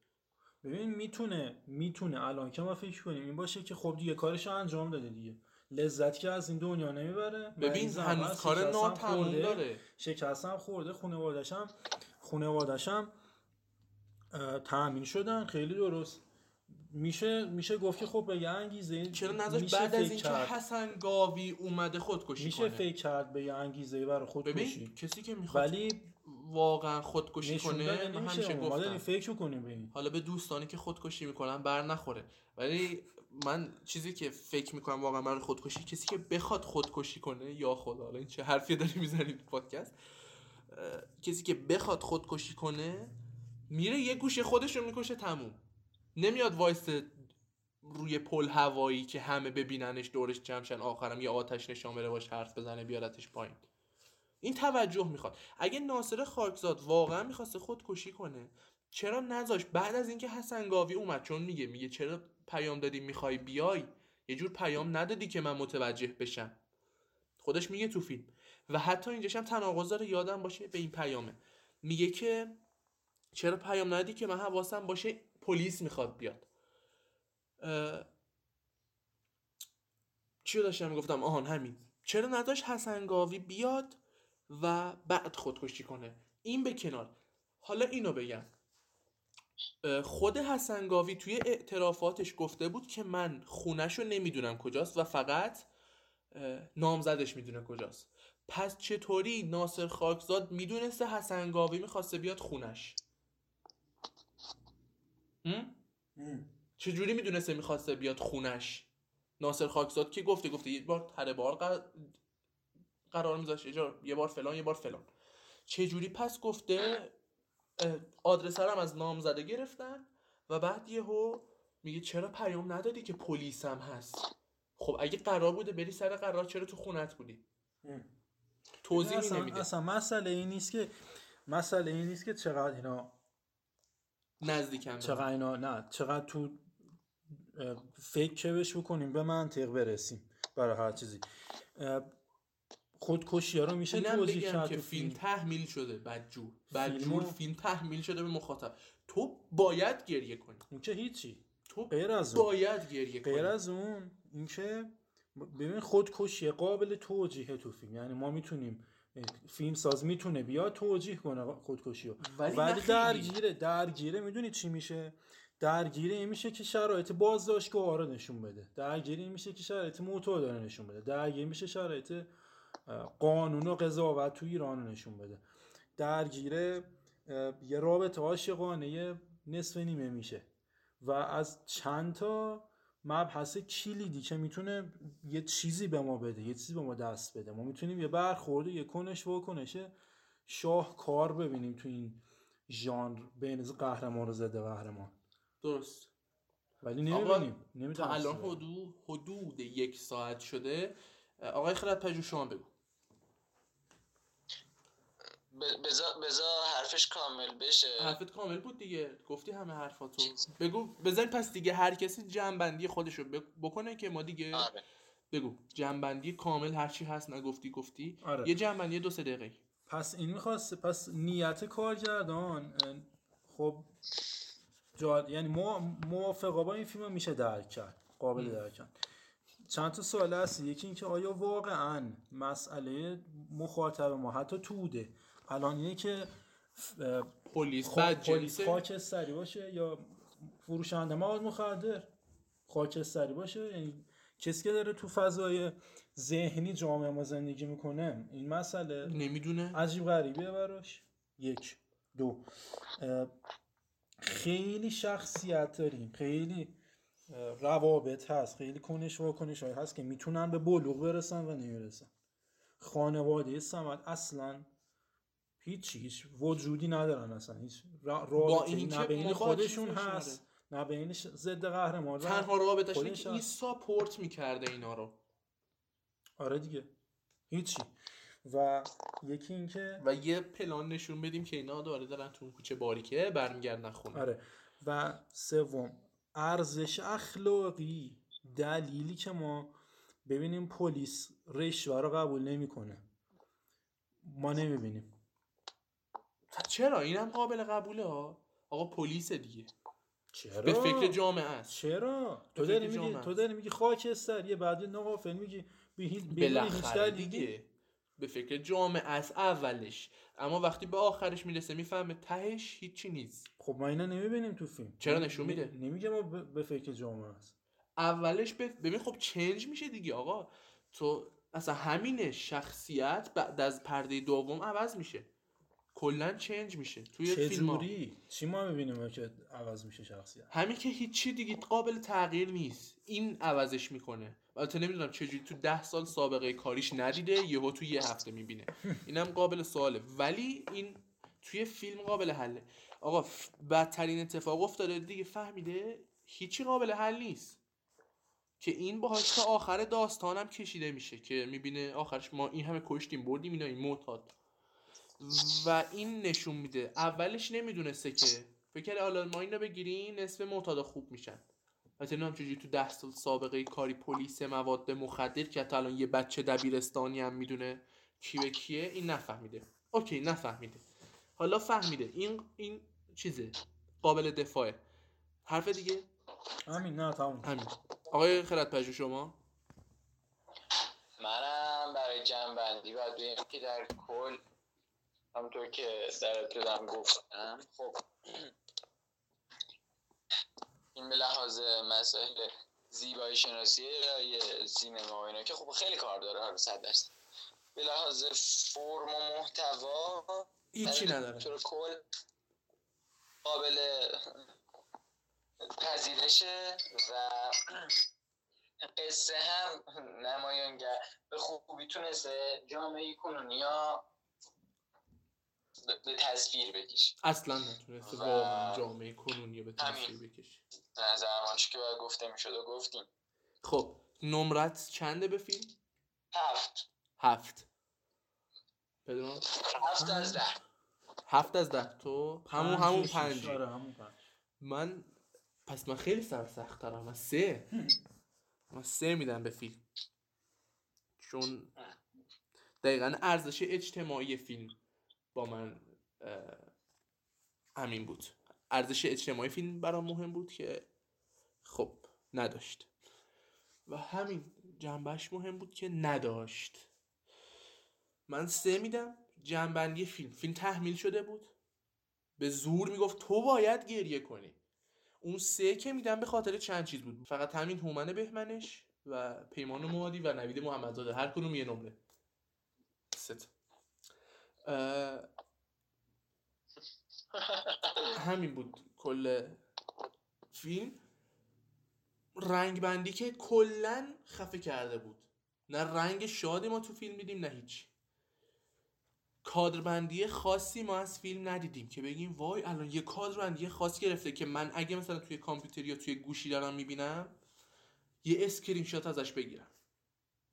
Speaker 2: ببین می‌تونه می‌تونه. الان که ما فکر کنیم این باشه که خب دیگه کارش انجام داده دیگه. لذت که از این دنیا نمی‌بره.
Speaker 1: ببین، هنوز کار
Speaker 2: خورده،
Speaker 1: داره.
Speaker 2: شکست هم خورده هم اه، تأمین شدن. خیلی درست. میشه میشه گفت که خب به یه انگیزه
Speaker 1: چرا نذاش
Speaker 2: میشه
Speaker 1: بعد از اینکه. حسن گاوی اومده خودکشی
Speaker 2: میشه
Speaker 1: کنه؟
Speaker 2: فکر کرد به یه انگیزه برای خودکشی.
Speaker 1: ببین کسی که می‌خواد
Speaker 2: ولی
Speaker 1: واقعا خودکشی کنه؟ من همیشه گفتم.
Speaker 2: فکر کنیم به این
Speaker 1: حالا به دوستانی که خودکشی می‌کنن بر نخوره. ولی من چیزی که فکر می‌کنم واقعا برای خودکشی کسی که بخواد خودکشی کنه یا خدا حالا این چه حرفی داری می‌زنی تو پادکست کسی که بخواد خودکشی کنه میره یه گوشه خودش رو می‌کشه تموم. نمیاد وایسه روی پل هوایی که همه ببیننش دورش جمعشن آخرم یه آتش نشان بره باش حرف بزنه بیارتش پایین. این توجه می‌خواد. اگه ناصر خاکزاد واقعا می‌خواسته خودکشی کنه چرا نذاش؟ بعد از اینکه حسن گاوی اومد چون میگه میگه چرا پیام دادی می‌خوای بیای؟ یه جور پیام ندادی که من متوجه بشم. خودش میگه تو فیلم. و حتی اینجاش هم تناقض داره یادم باشه به این پیامه. میگه که چرا پیام ندادی که من حواسم باشه پلیس می‌خواد بیاد. اه... چی داشتم گفتم آهان همین. چرا نداشت حسن گاوی بیاد؟ و بعد خودکشی کنه. این به کنار. حالا اینو بگم. خود حسن گاوی توی اعترافاتش گفته بود که من خونش رو نمی‌دونم کجاست و فقط نامزدش می‌دونه کجاست. پس چطوری ناصر خاکزاد می‌دونسته حسن گاوی می‌خواسته بیاد خونش؟ چجوری می‌دونسته می‌خواسته بیاد خونش؟ ناصر خاکزاد که گفته گفته یه بار تره بار قرار, میذاشت. یه بار فلان یه بار فلان. چجوری پس گفته؟ آدرس هم از نامزده گرفتن و بعد یهو میگه چرا پیام ندادی که پلیس هم هست؟ خب اگه قرار بوده بری سر قرار چرا تو خونت بودی؟ توضیح
Speaker 2: اصلا,
Speaker 1: نمیده
Speaker 2: اصلا مسئله این نیست که مسئله این نیست که چقدر اینا
Speaker 1: نزدیکم
Speaker 2: چقدر اینا نه چقدر تو فکر که بش بکنیم به منطق برسیم برای هر چیزی. خودکشی ها رو میشه کرد
Speaker 1: که فیلم تحمیل شده بدجور. بدجور فیلم تحمیل شده به مخاطب. تو باید گریه کنی.
Speaker 2: اون که هیچی.
Speaker 1: تو
Speaker 2: غیر از اون.
Speaker 1: باید گریه کنی.
Speaker 2: غیر از اون اینکه ببین خودکشی قابل توجیه تو فیلم. یعنی ما می‌تونیم فیلم ساز می‌تونه بیا توجیه کنه خودکشی رو.
Speaker 1: ولی,
Speaker 2: ولی درگیره درگیره می‌دونی چی میشه؟ درگیری این میشه که شرایط بازداشتگاه رو نشون بده. درگیری این میشه که شرایط موتور داره نشون بده. درگیری میشه شرایط قانون و قضاوت تو ایران رو نشون بده. درگیره یه رابطه عاشقانه نصف نیمه میشه. و از چند تا مبحث کلیدی که می‌تونه یه چیزی به ما بده یه چیزی به ما دست بده. ما می‌تونیم یه برخورد یه کنش و کنشه شاهکار ببینیم تو این ژانر بین قهرمان و ضد قهرمان.
Speaker 1: درست.
Speaker 2: ولی نمی‌بینیم.
Speaker 1: تا الان حدود حدود یک ساعت شده. آقای خرد پژو شما بگو.
Speaker 3: بزا حرفش کامل بشه.
Speaker 1: حرفت کامل بود دیگه. گفتی همه حرفاتو. بگو بذار پس دیگه هر کسی جنبندی خودشو بکنه که ما دیگه
Speaker 3: آره.
Speaker 1: بگو. جنبندی کامل هرچی هست نگفتی گفتی.
Speaker 2: آره.
Speaker 1: یه جنبندی دو سه دقیقه.
Speaker 2: پس این می‌خواست پس نیت کارگردان خب جا... یعنی موافقا با این فیلم میشه درک کرد. قابل درک کرد. چند تا سوال هست. یکی اینکه آیا واقعا مسئله مخاطب ما حتی توده؟ الان اینه که
Speaker 1: پلیس.
Speaker 2: پلیس خاکستری باشه یا فروشنده مواد مخدر خاکستری باشه. یعنی کسی که داره تو فضای ذهنی جامعه ما زندگی می‌کنه این مسئله
Speaker 1: نمی‌دونه.
Speaker 2: عجیب غریبیه براش. یک. دو. خیلی شخصیت داریم. خیلی روابط هست. خیلی کنش و کنش های هست که می‌تونن به بلوغ برسن و نمی‌رسن. خانواده سمت اصلا هیچ هیچ وجودی ندارن اصلا. هیچ رابطه نه بین خودشون هست. نه بین ضد قهرمان
Speaker 1: تنها رابطش اینه که این ساپورت می‌کرده اینا رو.
Speaker 2: آره دیگه. هیچی. و یکی اینکه
Speaker 1: و یه پلان نشون بدیم که اینا داره دارن تو کوچه باریکه برمیگردن خونه.
Speaker 2: آره. و سوم ارزش اخلاقی دلیلی که ما ببینیم پلیس رشوه رو قبول نمی‌کنه. ما نمی‌بینیم.
Speaker 1: چرا؟ اینم قابل قبوله ها. آقا پلیس دیگه.
Speaker 2: چرا؟
Speaker 1: به فکر جامعه است.
Speaker 2: چرا؟ تو داری میگی تو داری میگی خاکستریه بعد نقافل میگی
Speaker 1: بالاخره دیگه. به فکر جامعه است. اولش. اما وقتی به آخرش می‌رسه می‌فهمه تهش هیچی نیست.
Speaker 2: خب ما اینا نمی‌بینیم تو فیلم.
Speaker 1: چرا نشون میده؟
Speaker 2: نمیگه ما به فکر جامعه است.
Speaker 1: اولش ببین خب چنج میشه دیگه آقا. تو اصلا همینه شخصیت بعد از پرده دوم عوض میشه. کلا چنج میشه. توی فیلم
Speaker 2: جوری؟ چی ما می‌بینیم که عوض میشه شخصیت؟
Speaker 1: همین که هیچی دیگه قابل تغییر نیست. این عوضش می‌کنه. البته نمی‌دونم چجوری تو ده سال سابقه کاریش ندیده یهو تو یه هفته می‌بینه. اینم قابل سواله. ولی این توی فیلم قابل حله. آقا بدترین اتفاق افتاده دیگه فهمیده؟ هیچی قابل حل نیست. که این باهاش تا آخر داستانم کشیده میشه که می‌بینه آخرش ما این همه کشتیم بردیم اینا این معتاد. و این نشون میده. اولش نمی‌دونسته که. فکر حالا ما اینو بگیریم نصف معتادا خوب میشن. مثلا هم چجوری تو ده سال سابقه کاری پلیس مواد مخدر که حتی الان یه بچه دبیرستانی هم می‌دونه کی به کیه این نفهمیده. اوکی نفهمیده. حالا فهمیده. این این چیزه. قابل دفاعه. حرف دیگه؟
Speaker 2: همین نه تموم.
Speaker 1: همین. آقای خرد پژو شما؟
Speaker 3: منم برای جنبندی باید بگم که در کل همونطور که در ابتدام گفتم خب این به لحاظ مسائل زیبایی شناسی یا سینما و اینا که خب خیلی کار داره حالا صد درصد به لحاظ فرم و محتوا
Speaker 1: هیچی نداره.
Speaker 3: طور کل قابل پذیرشه و قصه هم نمایانگر به خوبی تونسته جامعه کنونیا به- به تصویر بکشه
Speaker 1: اصلا نتونسته واقعا جامعه کنونی به تصویر. بکشه
Speaker 3: نظر که باید گفته می‌شد و گفتیم.
Speaker 1: خب نمرت چنده به فیلم؟
Speaker 3: هفت.
Speaker 1: هفت. پدرام؟
Speaker 3: هفت از ده.
Speaker 1: هفت از ده. تو همون
Speaker 2: پنج
Speaker 1: همون
Speaker 2: و شیش.
Speaker 1: پنج
Speaker 2: آره همون پنج.
Speaker 1: من پس من خیلی سر سخت دارم من سه. من سه میدم به فیلم. چون دقیقا ارزش اجتماعی فیلم. با من همین بود. ارزش اجتماعی فیلم برام مهم بود که خب نداشت. و همین جنبش مهم بود که نداشت. من سه میدم جنبندی فیلم. فیلم تحمیل شده بود. به زور می‌گفت تو باید گریه کنی. اون سه که میدم به خاطر چند چیز بود. فقط همین هومن بهمنش و پیمان موادی و نوید محمدزاده. هر کدوم یه نمره. اه، همین بود کل فیلم. رنگ بندی که کلا خفه کرده بود. نه رنگ شادی ما تو فیلم دیدیم نه هیچ. کادربندی خاصی ما از فیلم ندیدیم که بگیم وای الان یه کادربندی خاص گرفته که من اگه مثلا توی کامپیوتر یا توی گوشی دارم می‌بینم یه اسکرین شات ازش بگیرم.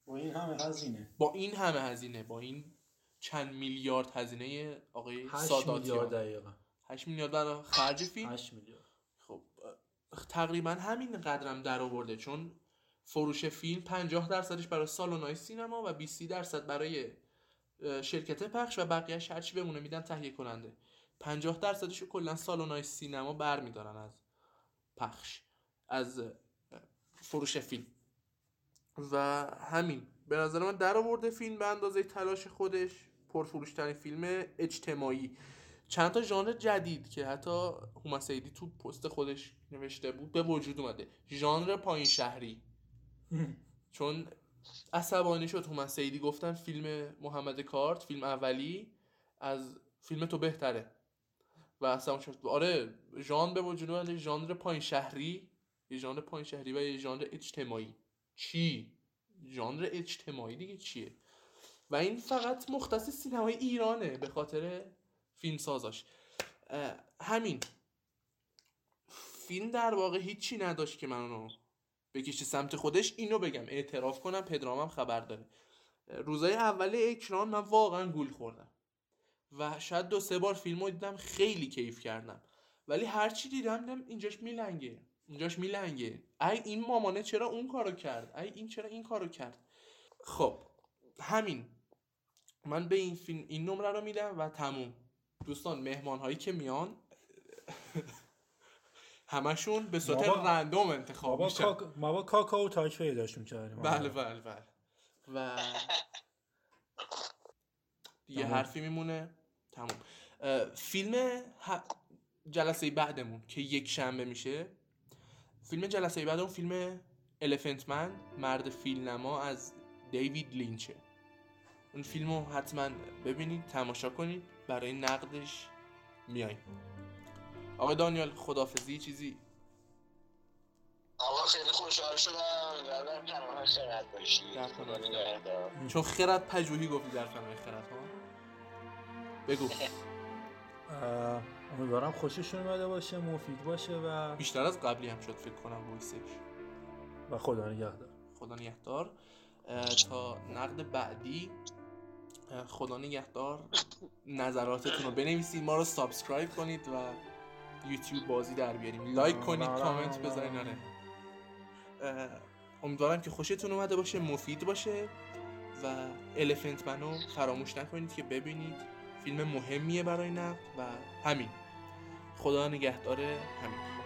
Speaker 2: با این همه هزینه.
Speaker 1: با این همه هزینه با این چند میلیارد هزینه آقای
Speaker 2: 8 میلیارد
Speaker 1: ساداتیان
Speaker 2: دقیقا
Speaker 1: 8 میلیارد برای خرج فیلم؟
Speaker 2: 8 میلیارد.
Speaker 1: خب تقریبا همین قدرم در آورده چون فروش فیلم 50 درصدش برای سالن‌های سینما و 20 درصد برای شرکت پخش و بقیهش هرچی بمونه میدن تهیه کننده. 50 درصدش رو کلا سالن‌های سینما برمیدارن از پخش از فروش فیلم. و همین به نظر من در آورده فیلم به اندازه تلاش خودش. پرفروشترین فیلم اجتماعی. چند تا ژانر جدید که حتی هومن سیدی تو پست خودش نوشته بود به وجود اومده. ژانر پایین شهری. چون عصبانی شد هومن سیدی گفتن فیلم محمد کارت فیلم اولی از فیلم تو بهتره. و عصبانی شد. آره ژانر به وجود اومده. ژانر پایین شهری. یه ژانر پایین شهری و یه ژانر اجتماعی. چی؟ ژانر اجتماعی دیگه چیه؟ و این فقط مختص سینمای ایرانه به خاطر فیلم سازاش همین. فیلم در واقع هیچی نداشت که منو بکشه سمت خودش اینو بگم. اعتراف کنم پدرامم خبر داره. روزای اول اکران من واقعا گول خوردم. و شاید دو سه بار فیلم رو دیدم خیلی کیف کردم. ولی هرچی دیدم دیدم اینجاش میلنگه. اینجاش میلنگه. ای این مامانه چرا اون کارو کرد؟ ای این چرا این کارو کرد؟ خب همین. من به این فیلم این نمره رو میدم و تموم. دوستان مهمان هایی که میان همشون به صورت رندوم انتخاب میشن.
Speaker 2: ما با کاکاو تاک پیداش می‌کردیم.
Speaker 1: بله بله بله. و دیگه
Speaker 2: تموم.
Speaker 1: حرفی میمونه. تموم. فیلم ه- جلسه بعدمون که یک شنبه میشه. فیلم جلسه بعدمون فیلم الفنت من مرد فیلنما از دیوید لینچه. اون فیلم رو حتما ببینید تماشا کنید. برای نقدش میایم. آقای دانیال خدافزی چیزی؟
Speaker 3: آقا خیلی خوشحال شدم. خیرت باشی.
Speaker 1: در پناه
Speaker 3: خدا
Speaker 1: خیرت.
Speaker 3: نگهدار.
Speaker 1: چون خرد پژوهی گفتی در فیلم خرد ها؟ بگو.
Speaker 2: امیدوارم خوششون اومده باشه مفید باشه و
Speaker 1: بیشتر از قبلی هم شد فکر کنم وایسش.
Speaker 2: و خدا نگهدار.
Speaker 1: خدا نگهدار. تا نقد بعدی خدا نگهدار نظراتتون رو بنویسید ما رو سابسکرایب کنید و یوتیوب بازی در بیاریم. لایک کنید کامنت بذارین آره. امیدوارم که خوشتون اومده باشه مفید باشه و الفنت منو فراموش نکنید که ببینید. فیلم مهمیه برای نقد و همین. خدا نگهدار همین.